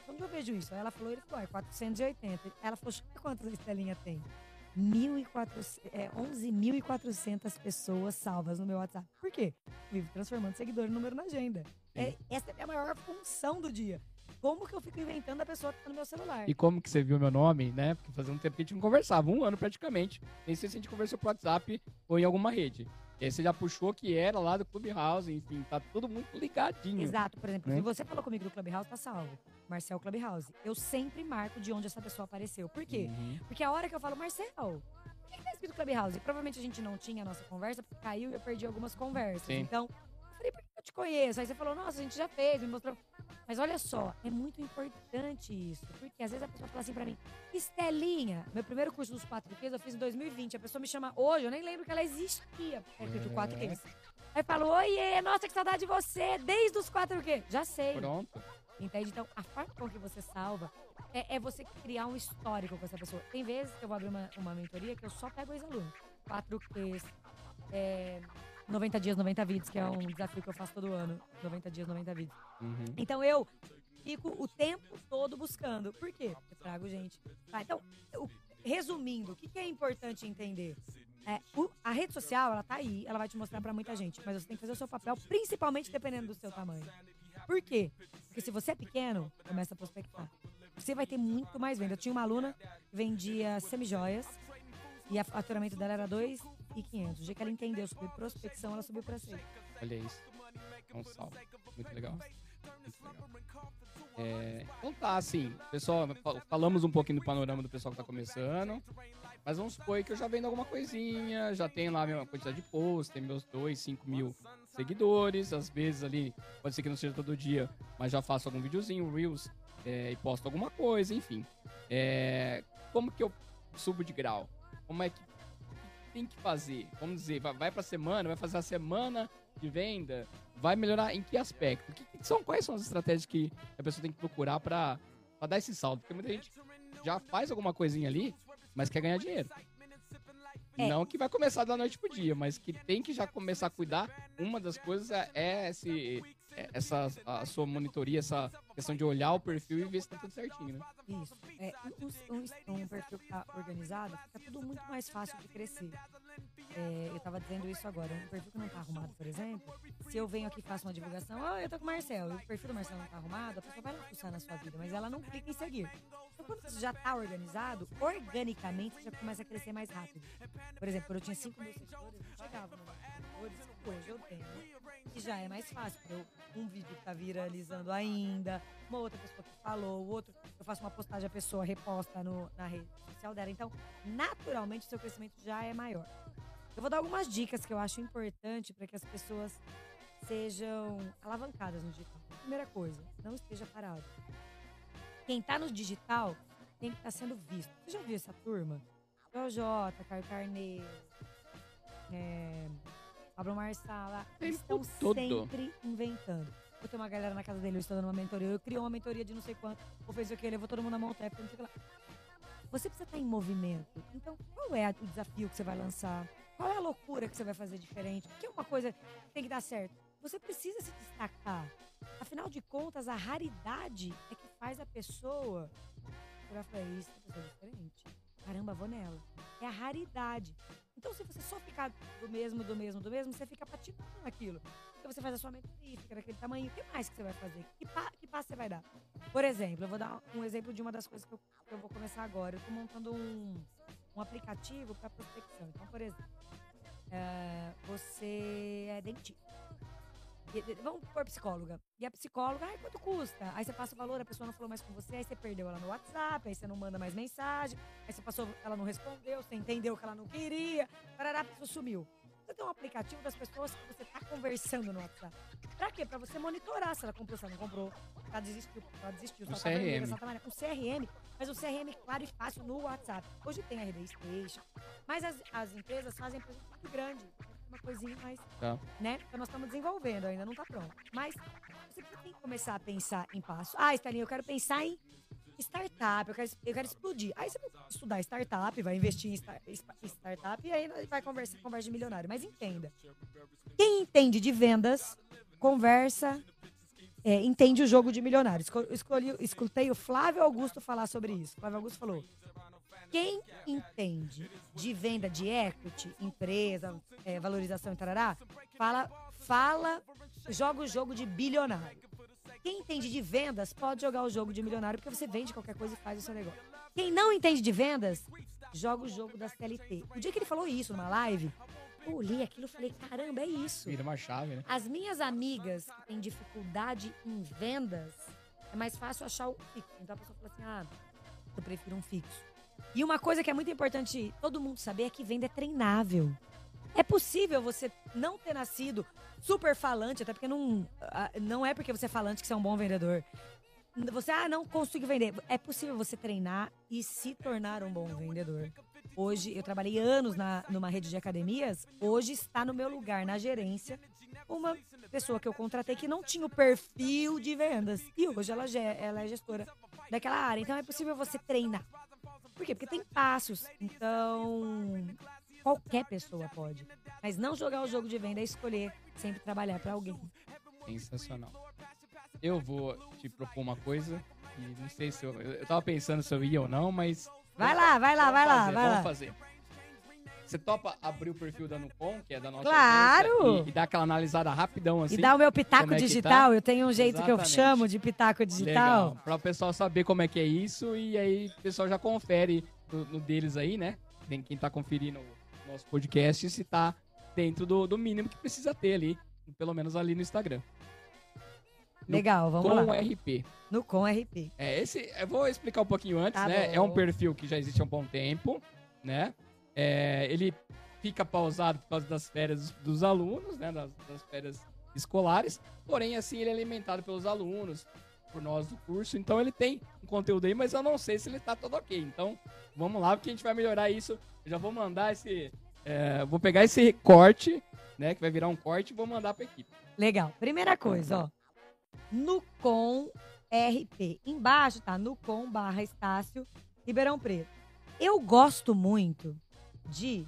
Onde eu vejo isso? Aí ela falou: Ele falou: É 480. Aí ela falou: "Deixa eu ver quantas a Estelinha tem? 1.400, é, 11.400 pessoas salvas no meu WhatsApp. Por quê? Vivo transformando seguidor em número na agenda. É, essa é a minha maior função do dia. Como que eu fico inventando a pessoa que tá no meu celular? E como que você viu meu nome, né? Porque fazia um tempo que a gente não conversava, um ano praticamente. Nem sei se a gente conversou por WhatsApp ou em alguma rede. E aí você já puxou que era lá do Clubhouse, enfim, tá tudo muito ligadinho. Exato, por exemplo, Né? se você falou comigo do Clubhouse, tá salvo. Marcel Clubhouse. Eu sempre marco de onde essa pessoa apareceu. Por quê? Uhum. Porque a hora que eu falo, Marcel, por que que tá escrito Clubhouse? Provavelmente a gente não tinha a nossa conversa, porque caiu e eu perdi algumas conversas. Sim. Então, eu te conheço? Aí você falou, nossa, a gente já fez, me mostrou. Mas olha só, é muito importante isso. Porque às vezes a pessoa fala assim pra mim, Estelinha, meu primeiro curso dos 4 Qs eu fiz em 2020. A pessoa me chama hoje, eu nem lembro que ela existia. É tinha 4 Qs. Aí eu falo, oiê, nossa, que saudade de você, desde os 4 Qs. Já sei. Pronto. Entende? Então, a forma com que você salva é, é você criar um histórico com essa pessoa. Tem vezes que eu vou abrir uma, uma mentoria que eu só pego ex-aluno. 4 Qs, é, 90 dias, 90 vídeos, que é um desafio que eu faço todo ano. 90 dias, 90 vídeos. Uhum. Então eu fico o tempo todo buscando. Por quê? Porque eu trago gente. Tá, então, o- resumindo, o que, que é importante entender? É, o- a rede social, ela tá aí, ela vai te mostrar pra muita gente, mas você tem que fazer o seu papel, principalmente dependendo do seu tamanho. Por quê? Porque se você é pequeno, começa a prospectar. Você vai ter muito mais venda. Eu tinha uma aluna que vendia semijoias e o faturamento dela era 2,500. O dia que ela entendeu sobre prospecção, ela subiu pra 6. Olha isso. É um salve. Muito legal. Muito legal. É, então tá, assim, pessoal, fa- falamos um pouquinho do panorama do pessoal que tá começando. Mas vamos supor que eu já vendo alguma coisinha, já tenho lá a minha quantidade de posts, tem meus 2, 5 mil seguidores. Às vezes ali, pode ser que não seja todo dia, mas já faço algum videozinho, Reels, é, e posto alguma coisa, enfim. É, como que eu subo de grau? Como é que tem que fazer? Vamos dizer, vai, vai pra semana, vai fazer a semana de venda, vai melhorar em que aspecto? Que, que são, quais são as estratégias que a pessoa tem que procurar pra dar esse salto? Porque muita gente já faz alguma coisinha ali, mas quer ganhar dinheiro. É. Não que vai começar da noite pro dia, mas que tem que já começar a cuidar. Uma das coisas é, é esse, é essa a sua monitoria, essa questão de olhar o perfil e ver se tá tudo certinho, né? Isso. É, um, um- um perfil que tá organizado, fica tudo muito mais fácil de crescer. É, eu tava dizendo isso agora. Um perfil que não tá arrumado, por exemplo, se eu venho aqui e faço uma divulgação, ah, eu tô com o Marcel, e o perfil do Marcel não tá arrumado, a pessoa vai lá na sua vida, mas ela não clica em seguir. Então, quando você já tá organizado, organicamente já começa a crescer mais rápido. Por exemplo, quando eu tinha 5 mil seguidores, eu chegava no hoje eu tenho. E já é mais fácil, porque um vídeo tá viralizando ainda, uma outra pessoa que falou, o outro, eu faço uma postagem, a pessoa reposta no, na rede social dela. Então, naturalmente, o seu crescimento já é maior. Eu vou dar algumas dicas que eu acho importante para que as pessoas sejam alavancadas no digital. Primeira coisa, não esteja parado. Quem tá no digital tem que estar sendo visto. Você já viu essa turma? Jota, Caio Carneiro, é, Pablo Marsala. Eles estão todo. sempre inventando. Tenho uma galera na casa dele, eu estou dando uma mentoria. Eu criou uma mentoria de não sei quanto. Ou fez o que? Levou todo mundo na mão, não sei o que lá. Você precisa estar em movimento. Então, qual é o desafio que você vai lançar? Qual é a loucura que você vai fazer diferente? Que é uma coisa que tem que dar certo. Você precisa se destacar. Afinal de contas, a raridade é que faz a pessoa. Eu falei, isso é diferente. Caramba, vou nela. É a raridade. Então, se você só ficar do mesmo, do mesmo, do mesmo, você fica patinando naquilo. Então, você faz a sua mentoria, fica daquele tamanho. O que mais que você vai fazer? Que, pa, que passo você vai dar? Por exemplo, eu vou dar um exemplo de uma das coisas que eu, que eu vou começar agora. Eu estou montando um, um aplicativo para prospecção. Então, por exemplo, é, você é dentista. Vamos por psicóloga. E a psicóloga, ai, quanto custa? Aí você passa o valor, a pessoa não falou mais com você, aí você perdeu ela no WhatsApp, aí você não manda mais mensagem, aí você passou, ela não respondeu, você entendeu que ela não queria, parará, a pessoa sumiu. Você tem um aplicativo das pessoas que você está conversando no WhatsApp. Pra quê? Pra você monitorar se ela comprou, se ela não comprou, se ela desistiu, se ela desistiu, se ela CRM. Tá CRM, mas um CRM claro e fácil no WhatsApp. Hoje tem a RD Station, mas as, as empresas fazem empresas muito grande uma coisinha mais, tá. né? Então nós estamos desenvolvendo, ainda não está pronto. Mas você tem que começar a pensar em passo. Ah, Estelinha, eu quero pensar em startup, eu quero, eu quero explodir. Aí você vai estudar startup, vai investir em start, startup e aí vai conversar conversa de milionário. Mas entenda, quem entende de vendas, conversa, é, entende o jogo de milionário. Escolhi, escutei o Flávio Augusto falar sobre isso. O Flávio Augusto falou, quem entende de venda de equity, empresa, é, valorização e tarará, fala, fala, joga o jogo de bilionário. Quem entende de vendas pode jogar o jogo de milionário, porque você vende qualquer coisa e faz o seu negócio. Quem não entende de vendas, joga o jogo da CLT. O dia que ele falou isso numa live, eu li aquilo e falei, caramba, é isso. Vira uma chave, né? As minhas amigas que têm dificuldade em vendas, é mais fácil achar o fixo. Então a pessoa fala assim, ah, eu prefiro um fixo. E uma coisa que é muito importante todo mundo saber é que venda é treinável. É possível você não ter nascido super falante, até porque não, não é porque você é falante que você é um bom vendedor. Você, ah, não consigo vender. É possível você treinar e se tornar um bom vendedor. Hoje, eu trabalhei anos na, numa rede de academias. Hoje está no meu lugar, na gerência, uma pessoa que eu contratei que não tinha o perfil de vendas. E hoje ela, ela é gestora daquela área. Então é possível você treinar. Por quê? Porque tem passos. Então, qualquer pessoa pode. Mas não jogar o jogo de venda é escolher sempre trabalhar para alguém. Sensacional. Eu vou te propor uma coisa e não sei se eu. Eu tava pensando se eu ia ou não, mas. Vai lá, vai lá, vai lá, vai vamos lá. fazer. Você topa abrir o perfil da Nucom, que é da nossa Claro! E, e dar aquela analisada rapidão assim. E dar o meu pitaco é digital. Tá? Eu tenho um jeito Exatamente. que eu chamo de pitaco digital. Legal. Pra o pessoal saber como é que é isso e aí o pessoal já confere no, no deles aí, né? Tem quem tá conferindo o nosso podcast se tá dentro do, do mínimo que precisa ter ali, pelo menos ali no Instagram. No Legal, vamos com lá. Com RP. No Com RP. É, esse, eu vou explicar um pouquinho antes, Tá né? bom. É um perfil que já existe há um bom tempo, né? É, ele fica pausado por causa das férias dos, alunos, né? Das, das férias escolares. Porém, assim, ele é alimentado pelos alunos, por nós do curso. Então, ele tem um conteúdo aí, mas eu não sei se ele tá todo ok. Então, vamos lá, porque a gente vai melhorar isso. Eu já vou mandar esse... é, vou pegar esse corte, né? Que vai virar um corte e vou mandar pra equipe. Legal. Primeira coisa, ó. Nucom RP. Embaixo tá Nucom barra Estácio Ribeirão Preto. Eu gosto muito de.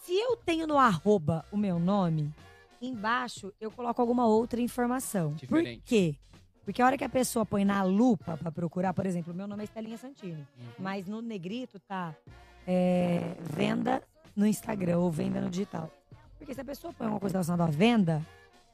Se eu tenho no arroba o meu nome, embaixo eu coloco alguma outra informação. Diferente. Por quê? Porque a hora que a pessoa põe na lupa pra procurar, por exemplo, o meu nome é Estelinha Santini. Uhum. Mas no negrito tá é, venda no Instagram ou venda no digital. Porque se a pessoa põe uma coisa relacionada à venda,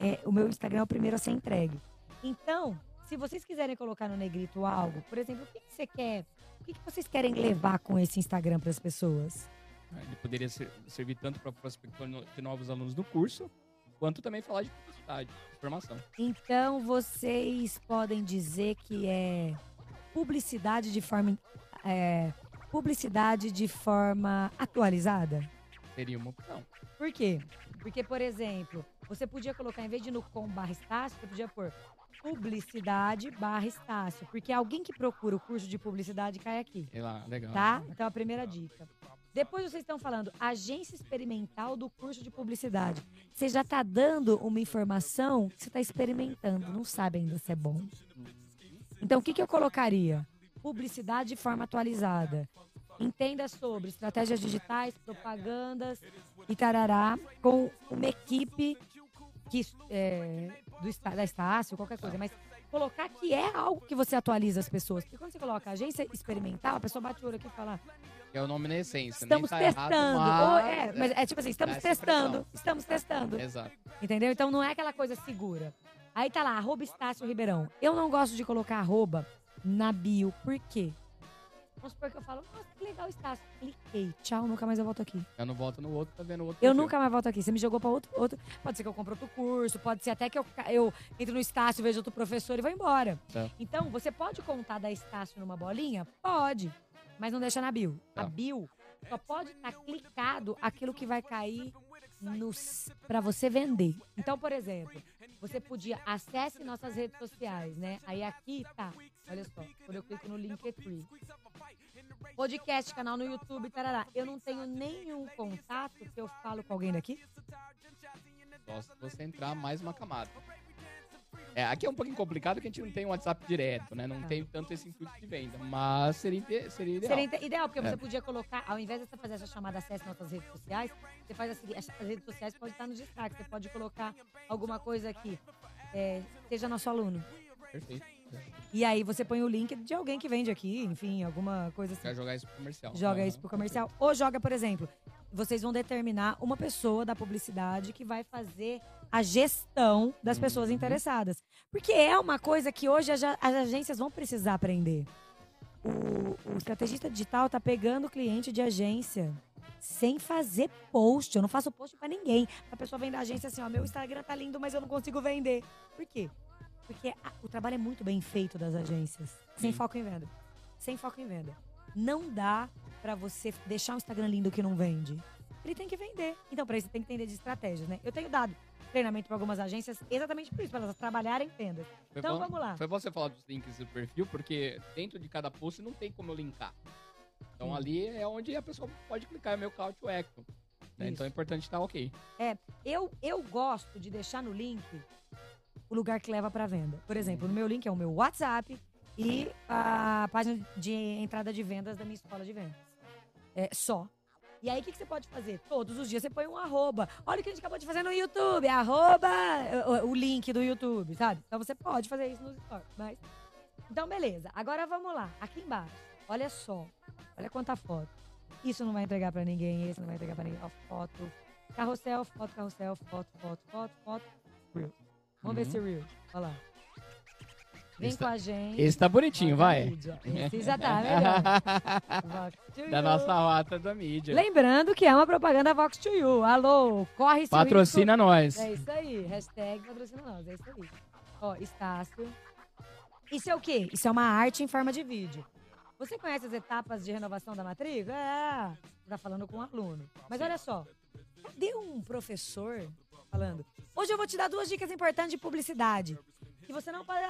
é, o meu Instagram é o primeiro a ser entregue. Então, se vocês quiserem colocar no negrito algo, por exemplo, o que, que você quer? O que, que vocês querem levar com esse Instagram para as pessoas? Ele poderia ser- servir tanto para prospecção de novos alunos do curso, quanto também falar de publicidade, de formação. Então, vocês podem dizer que é publicidade de forma é, publicidade de forma atualizada? Seria uma opção. Por quê? Porque, por exemplo, você podia colocar, em vez de no com barra Estácio, você podia pôr publicidade barra Estácio. Porque alguém que procura o curso de publicidade cai aqui. Sei lá, legal. Tá? Então a primeira dica. Depois vocês estão falando agência experimental do curso de publicidade. Você já está dando uma informação que você está experimentando, não sabe ainda se é bom. Então o que, que eu colocaria? Publicidade de forma atualizada. Entenda sobre estratégias digitais, propagandas e tarará, com uma equipe que, é, do, da Estácio, qualquer coisa. Mas colocar que é algo que você atualiza as pessoas. Porque quando você coloca agência experimental, a pessoa bate o olho aqui e fala, É o nome na essência. Estamos tá errado, testando. mas- Ou é, mas é tipo assim, estamos essa testando. Estamos testando. Exato. Entendeu? Então não é aquela coisa segura. Aí tá lá, arroba Estácio Ribeirão. Eu não gosto de colocar arroba na bio. Por quê? Vamos supor que eu falo, nossa, que legal Estácio. Cliquei. Tchau, nunca mais eu volto aqui. Eu não volto no outro, tá vendo o outro. Eu nunca mais volto aqui. Você me jogou pra outro, outro. Pode ser que eu compre outro curso, pode ser até que eu, eu entre no Estácio, vejo outro professor e vou embora. Tá. Então, você pode contar da Estácio numa bolinha? Pode. Mas não deixa na bio. A Tá. bio só pode estar clicado aquilo que vai cair para você vender. Então, por exemplo, você podia acesse nossas redes sociais, né? Aí aqui tá, olha só, quando eu clico no Linktree. Podcast, canal no YouTube, tarará. Eu não tenho nenhum contato que eu falo com alguém daqui. Só se você entrar mais uma camada. É, aqui é um pouquinho complicado que a gente não tem um WhatsApp direto, né? Não Tá. tem tanto esse intuito de venda. Mas seria, seria ideal. Seria ideal, porque É. você podia colocar, ao invés de você fazer essa chamada acesse nossas redes sociais, você faz a seguinte, as redes sociais podem estar no destaque. Você pode colocar alguma coisa aqui. é, seja nosso aluno. Perfeito. E aí você põe o link de alguém que vende aqui, enfim, alguma coisa assim. Quer jogar isso pro comercial. Joga Aham, isso pro comercial. Ou joga, por exemplo, vocês vão determinar uma pessoa da publicidade que vai fazer a gestão das pessoas Uhum. interessadas. Porque é uma coisa que hoje as, agências vão precisar aprender. O, o estrategista digital tá pegando cliente de agência sem fazer post. Eu não faço post pra ninguém. A pessoa vem da agência assim, ó, meu Instagram tá lindo, mas eu não consigo vender. Por quê? Porque a- o trabalho é muito bem feito das agências. Sem foco em venda. Sem foco em venda. Não dá pra você deixar um Instagram lindo que não vende. Ele tem que vender. Então, pra isso, você tem que entender de estratégias, né? Eu tenho dado treinamento para algumas agências exatamente por isso, para elas trabalharem vendas. Foi Então, bom- vamos lá. Foi bom você falar dos links do perfil, porque dentro de cada post não tem como eu linkar. Então Sim. ali é onde a pessoa pode clicar, é meu call to action. né? Então é importante estar ok. Eu, eu gosto de deixar no link o lugar que leva para venda. Por exemplo, no meu link é o meu WhatsApp e a página de entrada de vendas da minha escola de vendas. É só. E aí, o que, que você pode fazer? Todos os dias você põe um arroba. Olha o que a gente acabou de fazer no YouTube. Arroba o, o link do YouTube, sabe? Então você pode fazer isso nos stories. Mas... Então, beleza. Agora vamos lá. Aqui embaixo. Olha só. Olha quanta foto. Isso não vai entregar pra ninguém. Esse não vai entregar pra ninguém. Ó, foto. Carrossel, foto, carrossel, foto, foto, foto, foto. Vamos ver Uhum. se Reel. Olha lá. Vem Esse com tá- a gente. Esse tá bonitinho, vai. já tá melhor. To da nossa rota da mídia. Lembrando que é uma propaganda Vox to You. Alô, corre Patrocina nós. É isso aí. Hashtag patrocina nós. É isso aí. Ó, Estácio. Isso é o quê? Isso é uma arte em forma de vídeo. Você conhece as etapas de renovação da matrícula? É. Você tá falando com um aluno. Mas olha só. Cadê um professor falando? Hoje eu vou te dar duas dicas importantes de publicidade. Que você não pode.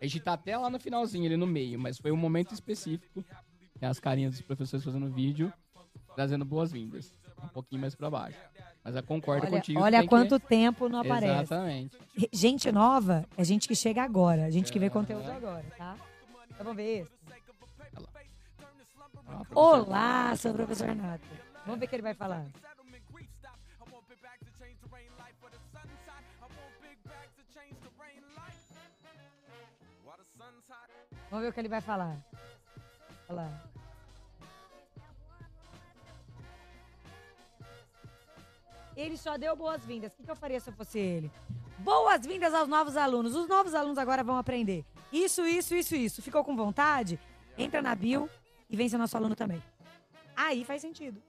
A gente tá até lá no finalzinho, ali no meio, mas foi um momento específico. Tem as carinhas dos professores fazendo vídeo, trazendo boas-vindas. Um pouquinho mais pra baixo. Mas eu concordo olha contigo. olha quanto tempo não que... aparece. Exatamente. Gente nova é gente que chega agora, gente que vê conteúdo agora, tá? Então vamos ver professor. Olá, sou o professor Nato. Vamos ver o que ele vai falar. Vamos ver o que ele vai falar. Olha lá. Ele só deu boas-vindas. O que, que eu faria se eu fosse ele? Boas-vindas aos novos alunos. Os novos alunos agora vão aprender. Isso, isso, isso, isso. Ficou com vontade? Entra na bio e vem ser nosso aluno também. Aí faz sentido.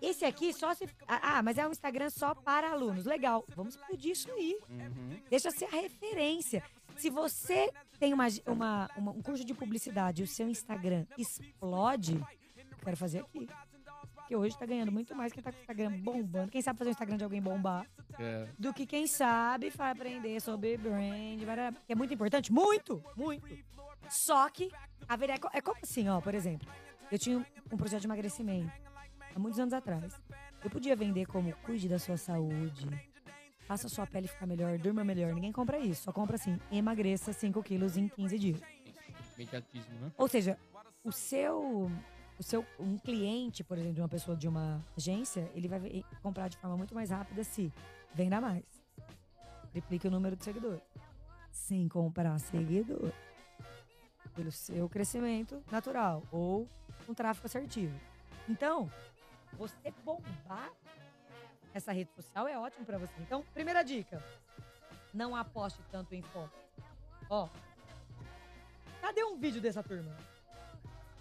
Esse aqui só se. Ah, ah, mas é um Instagram só para alunos. Legal. Vamos explodir isso aí. Uhum. Deixa ser a referência. Se você tem uma, uma- uma- um curso de publicidade e o seu Instagram explode, eu quero fazer aqui. porque hoje tá ganhando muito mais quem tá com o Instagram bombando. Quem sabe fazer o Instagram de alguém bombar É, do que quem sabe aprender sobre brand, que é muito importante, muito, muito. Só que haveria, é como assim, ó, por exemplo, eu tinha um projeto de emagrecimento há muitos anos atrás. Eu podia vender como cuide da sua saúde, faça a sua pele ficar melhor, durma melhor. Ninguém compra isso, só compra assim, emagreça 5 quilos em 15 dias. imediatismo, né? Ou seja, o seu, o seu um cliente, por exemplo, de uma pessoa de uma agência, ele vai comprar de forma muito mais rápida se venda mais. Triplique o número de seguidores. Sem comprar seguidor. Pelo seu crescimento natural ou um tráfego assertivo. Então, você bombar essa rede social é ótimo pra você. Então, primeira dica: não aposte tanto em foto. Ó, Cadê um vídeo dessa turma?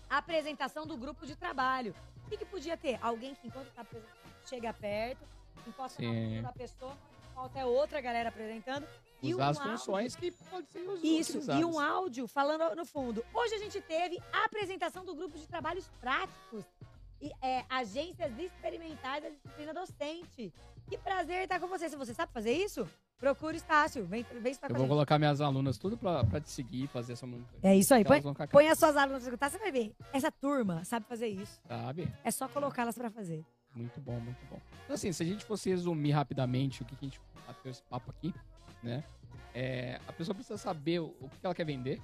Apresentação do grupo de trabalho. O que, que podia ter? Alguém que, enquanto tá apresentando, chega perto, encosta na Sim. da pessoa, falta é outra galera apresentando. e Usar um as áudio- funções que podem ser us- Isso, utilizadas. e um áudio falando no fundo. Hoje a gente teve a apresentação do grupo de trabalhos práticos. É, agências experimentais da disciplina docente. Que prazer estar com você. Se você sabe fazer isso, procure Estácio. Vem, vem estar Eu vou colocar minhas alunas tudo pra, pra te seguir, fazer essa montanha. É isso aí. Põe, vão ficar- põe as suas alunas pra escutar, você vai ver. Essa turma sabe fazer isso. Sabe? É só colocá-las pra fazer. Muito bom, muito bom. Então, assim, se a gente fosse resumir rapidamente o que, que a gente bateu esse papo aqui, né? É, a pessoa precisa saber o, o que ela quer vender.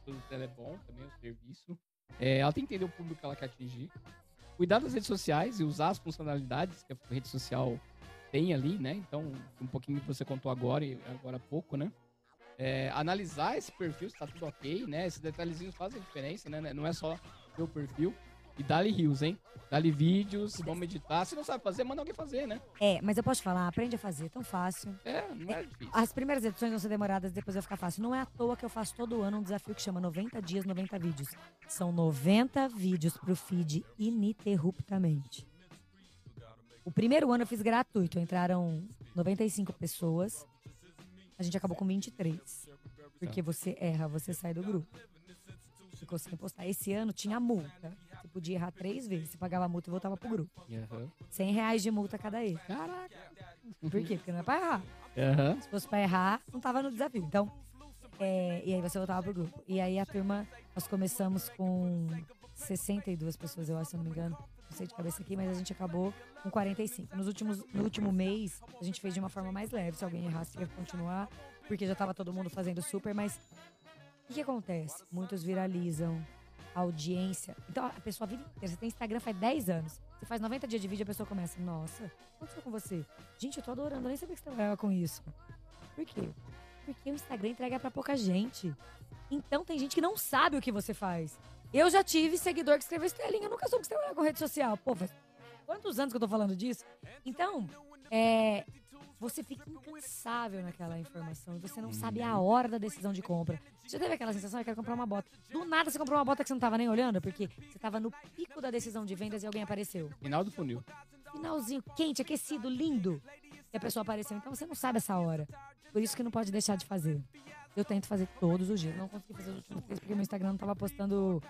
O produto dela é bom também, o serviço. É, ela tem que entender o público que ela quer atingir. Cuidar das redes sociais e usar as funcionalidades que a rede social tem ali, né? Então, um pouquinho que você contou agora e agora há pouco, né? É, analisar esse perfil, se tá tudo ok, né? Esses detalhezinhos fazem diferença, né? Não é só o perfil. E dá-lhe rios, hein? Dá-lhe vídeos, vamos meditar. Se não sabe fazer, manda alguém fazer, né? É, mas eu posso falar, aprende a fazer, tão fácil. É, não é difícil. As primeiras edições vão ser demoradas, depois vai ficar fácil. Não é à toa que eu faço todo ano um desafio que chama 90 dias, 90 vídeos. São 90 vídeos pro feed ininterruptamente. O primeiro ano eu fiz gratuito, entraram 95 pessoas. A gente acabou com 23. Porque você erra, você sai do grupo. Ficou sem postar. Esse ano tinha multa. Você podia errar três vezes. Você pagava a multa e voltava pro grupo. Aham. 100 reais de multa cada erro. Caraca. Por quê? Porque não é pra errar. Aham. Se fosse pra errar, não tava no desafio. Então, é, e aí você voltava pro grupo. E aí a turma, nós começamos com 62 pessoas, eu acho, se eu não me engano. Não sei de cabeça aqui, mas a gente acabou com 45. Nos últimos, no último mês, a gente fez de uma forma mais leve. Se alguém errasse, ia continuar. Porque já tava todo mundo fazendo super, mas o que, acontece? Muitos viralizam, a audiência. Então a pessoa vive inteira. Você tem Instagram faz 10 anos. Você faz 90 dias de vídeo, a pessoa começa, nossa, o que aconteceu com você? Gente, eu tô adorando, eu nem sabia que você trabalhava com isso. Por quê? Porque o Instagram entrega pra pouca gente. Então tem gente que não sabe o que você faz. Eu já tive seguidor que escreveu estrelinha, eu nunca soube que você trabalhava com rede social. Pô, faz quantos anos que eu tô falando disso? Então, é, você fica incansável naquela informação e você não sabe a hora da decisão de compra. Você teve aquela sensação, eu quero comprar uma bota. Do nada você comprou uma bota que você não tava nem olhando, porque você tava no pico da decisão de vendas e alguém apareceu. Final do funil. Finalzinho quente, aquecido, lindo. E a pessoa apareceu. Então você não sabe essa hora. Por isso que não pode deixar de fazer. Eu tento fazer todos os dias. Não consegui fazer os últimos três porque meu Instagram não tava postando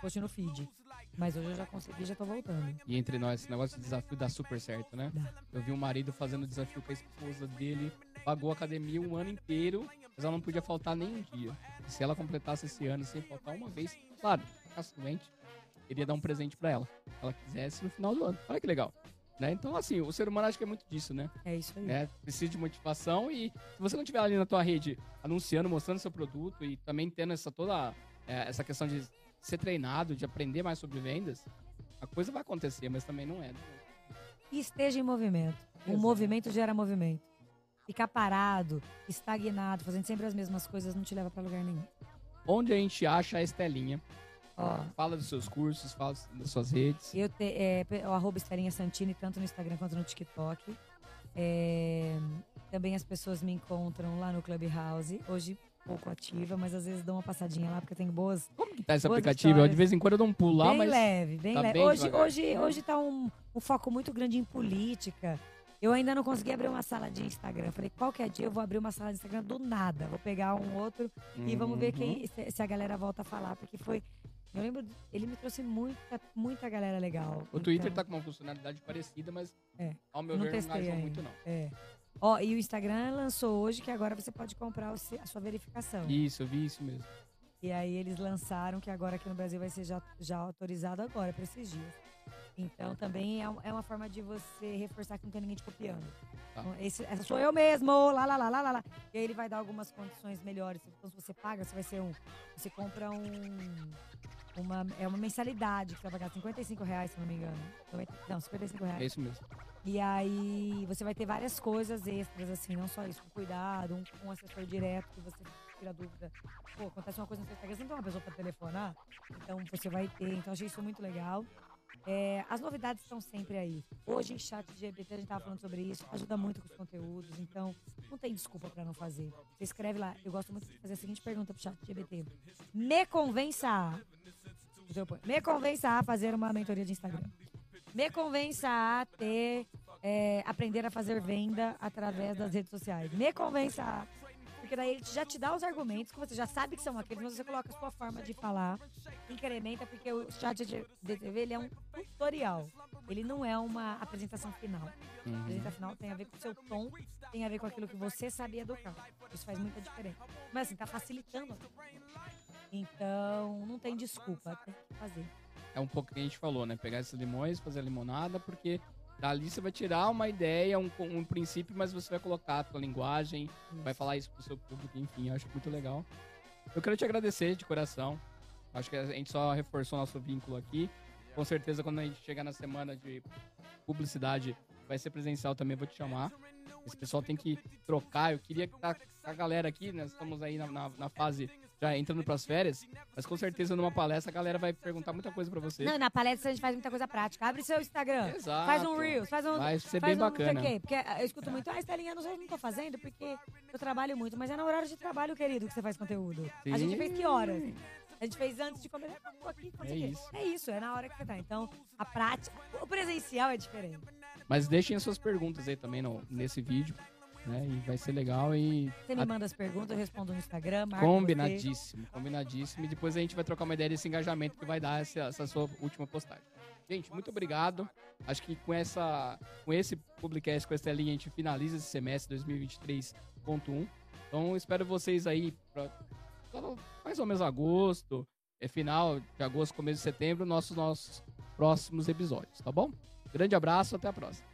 post no feed. Mas hoje eu já consegui já tô voltando. E entre nós, esse negócio de desafio dá super certo, né? Dá. Eu vi um marido fazendo desafio com a esposa dele, pagou a academia um ano inteiro, mas ela não podia faltar nem um dia. E se ela completasse esse ano sem faltar uma vez, claro, ficasse doente, dar um presente pra ela. Se ela quisesse no final do ano. Olha que legal. Né? Então, assim, o ser humano acho que é muito disso, né? É isso aí. né? Precisa de motivação e se você não tiver ali na tua rede anunciando, mostrando seu produto e também tendo essa toda é, essa questão de ser treinado, de aprender mais sobre vendas, a coisa vai acontecer, mas também não é. né? E esteja em movimento. O Exato. movimento gera movimento. Ficar parado, estagnado, fazendo sempre as mesmas coisas não te leva pra lugar nenhum. Onde a gente acha a Estelinha? Ó, Fala dos seus cursos, fala das suas redes. Eu te, é, o arroba Estelinha Santini, tanto no Instagram quanto no TikTok. É, também as pessoas me encontram lá no Clubhouse. Hoje pouco ativa, mas às vezes dou uma passadinha lá porque tenho boas. Como que tá esse aplicativo? Histórias. de vez em quando eu dou um pulo lá, bem mas leve, bem tá leve. bem hoje, devagar. hoje, hoje tá um, um foco muito grande em política. Eu ainda não consegui abrir uma sala de Instagram. Falei, qualquer dia eu vou abrir uma sala de Instagram do nada. Vou pegar um outro e vamos ver Uhum. quem, se, se a galera volta a falar, porque foi Eu lembro, ele me trouxe muita, muita galera legal. O Twitter Então, tá com uma funcionalidade parecida, mas É. ao meu Não ver não engajou muito, não. É. Ó, e o Instagram lançou hoje que agora você pode comprar a sua verificação. Isso, eu vi isso mesmo. E aí eles lançaram que agora aqui no Brasil vai ser já, já autorizado agora, para esses dias. Então também é, é uma forma de você reforçar que não tem ninguém te copiando. Tá. Então, esse, essa sou eu mesmo, lá, lá, lá, lá, lá, lá. E aí ele vai dar algumas condições melhores. Então se você paga, você vai ser um... Você compra um... Uma, é uma mensalidade que você vai pagar 55 reais, se não me engano. 90 Não, 55 reais. É isso mesmo. E aí você vai ter várias coisas extras, assim, não só isso, com cuidado, um, um assessor direto que você tira dúvida. Pô, acontece uma coisa seu Instagram, você não tem uma pessoa para telefonar, então você vai ter. Então achei isso muito legal. É, as novidades estão sempre aí. Hoje em chat GPT a gente tava falando sobre isso, ajuda muito com os conteúdos, então não tem desculpa para não fazer. Você escreve lá, eu gosto muito de fazer a seguinte pergunta pro chat GPT. Me convença Me convença a fazer uma mentoria de Instagram. Me convença a ter, é, aprender a fazer venda através das redes sociais. Me convença a. Porque daí ele já te dá os argumentos, que você já sabe que são aqueles, mas você coloca a sua forma de falar, incrementa, porque o chat de TV ele é um tutorial. Ele não é uma apresentação final. A Uhum. apresentação final tem a ver com o seu tom, tem a ver com aquilo que você sabe educar. Isso faz muita diferença. Mas assim, tá facilitando. a. Então, não tem desculpa, tem que fazer. É um pouco que a gente falou, né? Pegar esses limões, fazer a limonada, porque dali você vai tirar uma ideia, um, um princípio, mas você vai colocar a tua linguagem, vai falar isso pro seu público, enfim, eu acho muito legal. Eu quero te agradecer de coração. Acho que a gente só reforçou nosso vínculo aqui. Com certeza, quando a gente chegar na semana de publicidade, vai ser presencial também, vou te chamar. Esse pessoal tem que trocar. Eu queria que tá, a galera aqui, nós estamos aí na, na, na fase já entrando pras férias, mas com certeza numa palestra a galera vai perguntar muita coisa pra você. Não, na palestra a gente faz muita coisa prática. Abre seu Instagram. Exato. Faz um Reels, faz um. Vai ser bem um bacana. Quê. Porque eu escuto muito, ah, Estelinha, não sei, não tô fazendo, porque eu trabalho muito. Mas é na horário de trabalho, querido, que você faz conteúdo. A gente Sim. fez que horas? A gente fez antes de comer. Ah, aqui, É isso. É isso, é na hora que você tá. Então, a prática. O presencial é diferente. Mas deixem as suas perguntas aí também no, nesse vídeo, né? E vai ser legal e Você me manda as perguntas, eu respondo no Instagram. marco você. combinadíssimo, combinadíssimo. E depois a gente vai trocar uma ideia desse engajamento que vai dar essa, essa sua última postagem. Gente, muito obrigado. Acho que com essa, com esse publicast, com essa linha, a gente finaliza esse semestre 2023.1. Então, espero vocês aí pra mais ou menos agosto, é final de agosto, começo de setembro, nossos nossos próximos episódios, tá bom? Grande abraço, até a próxima.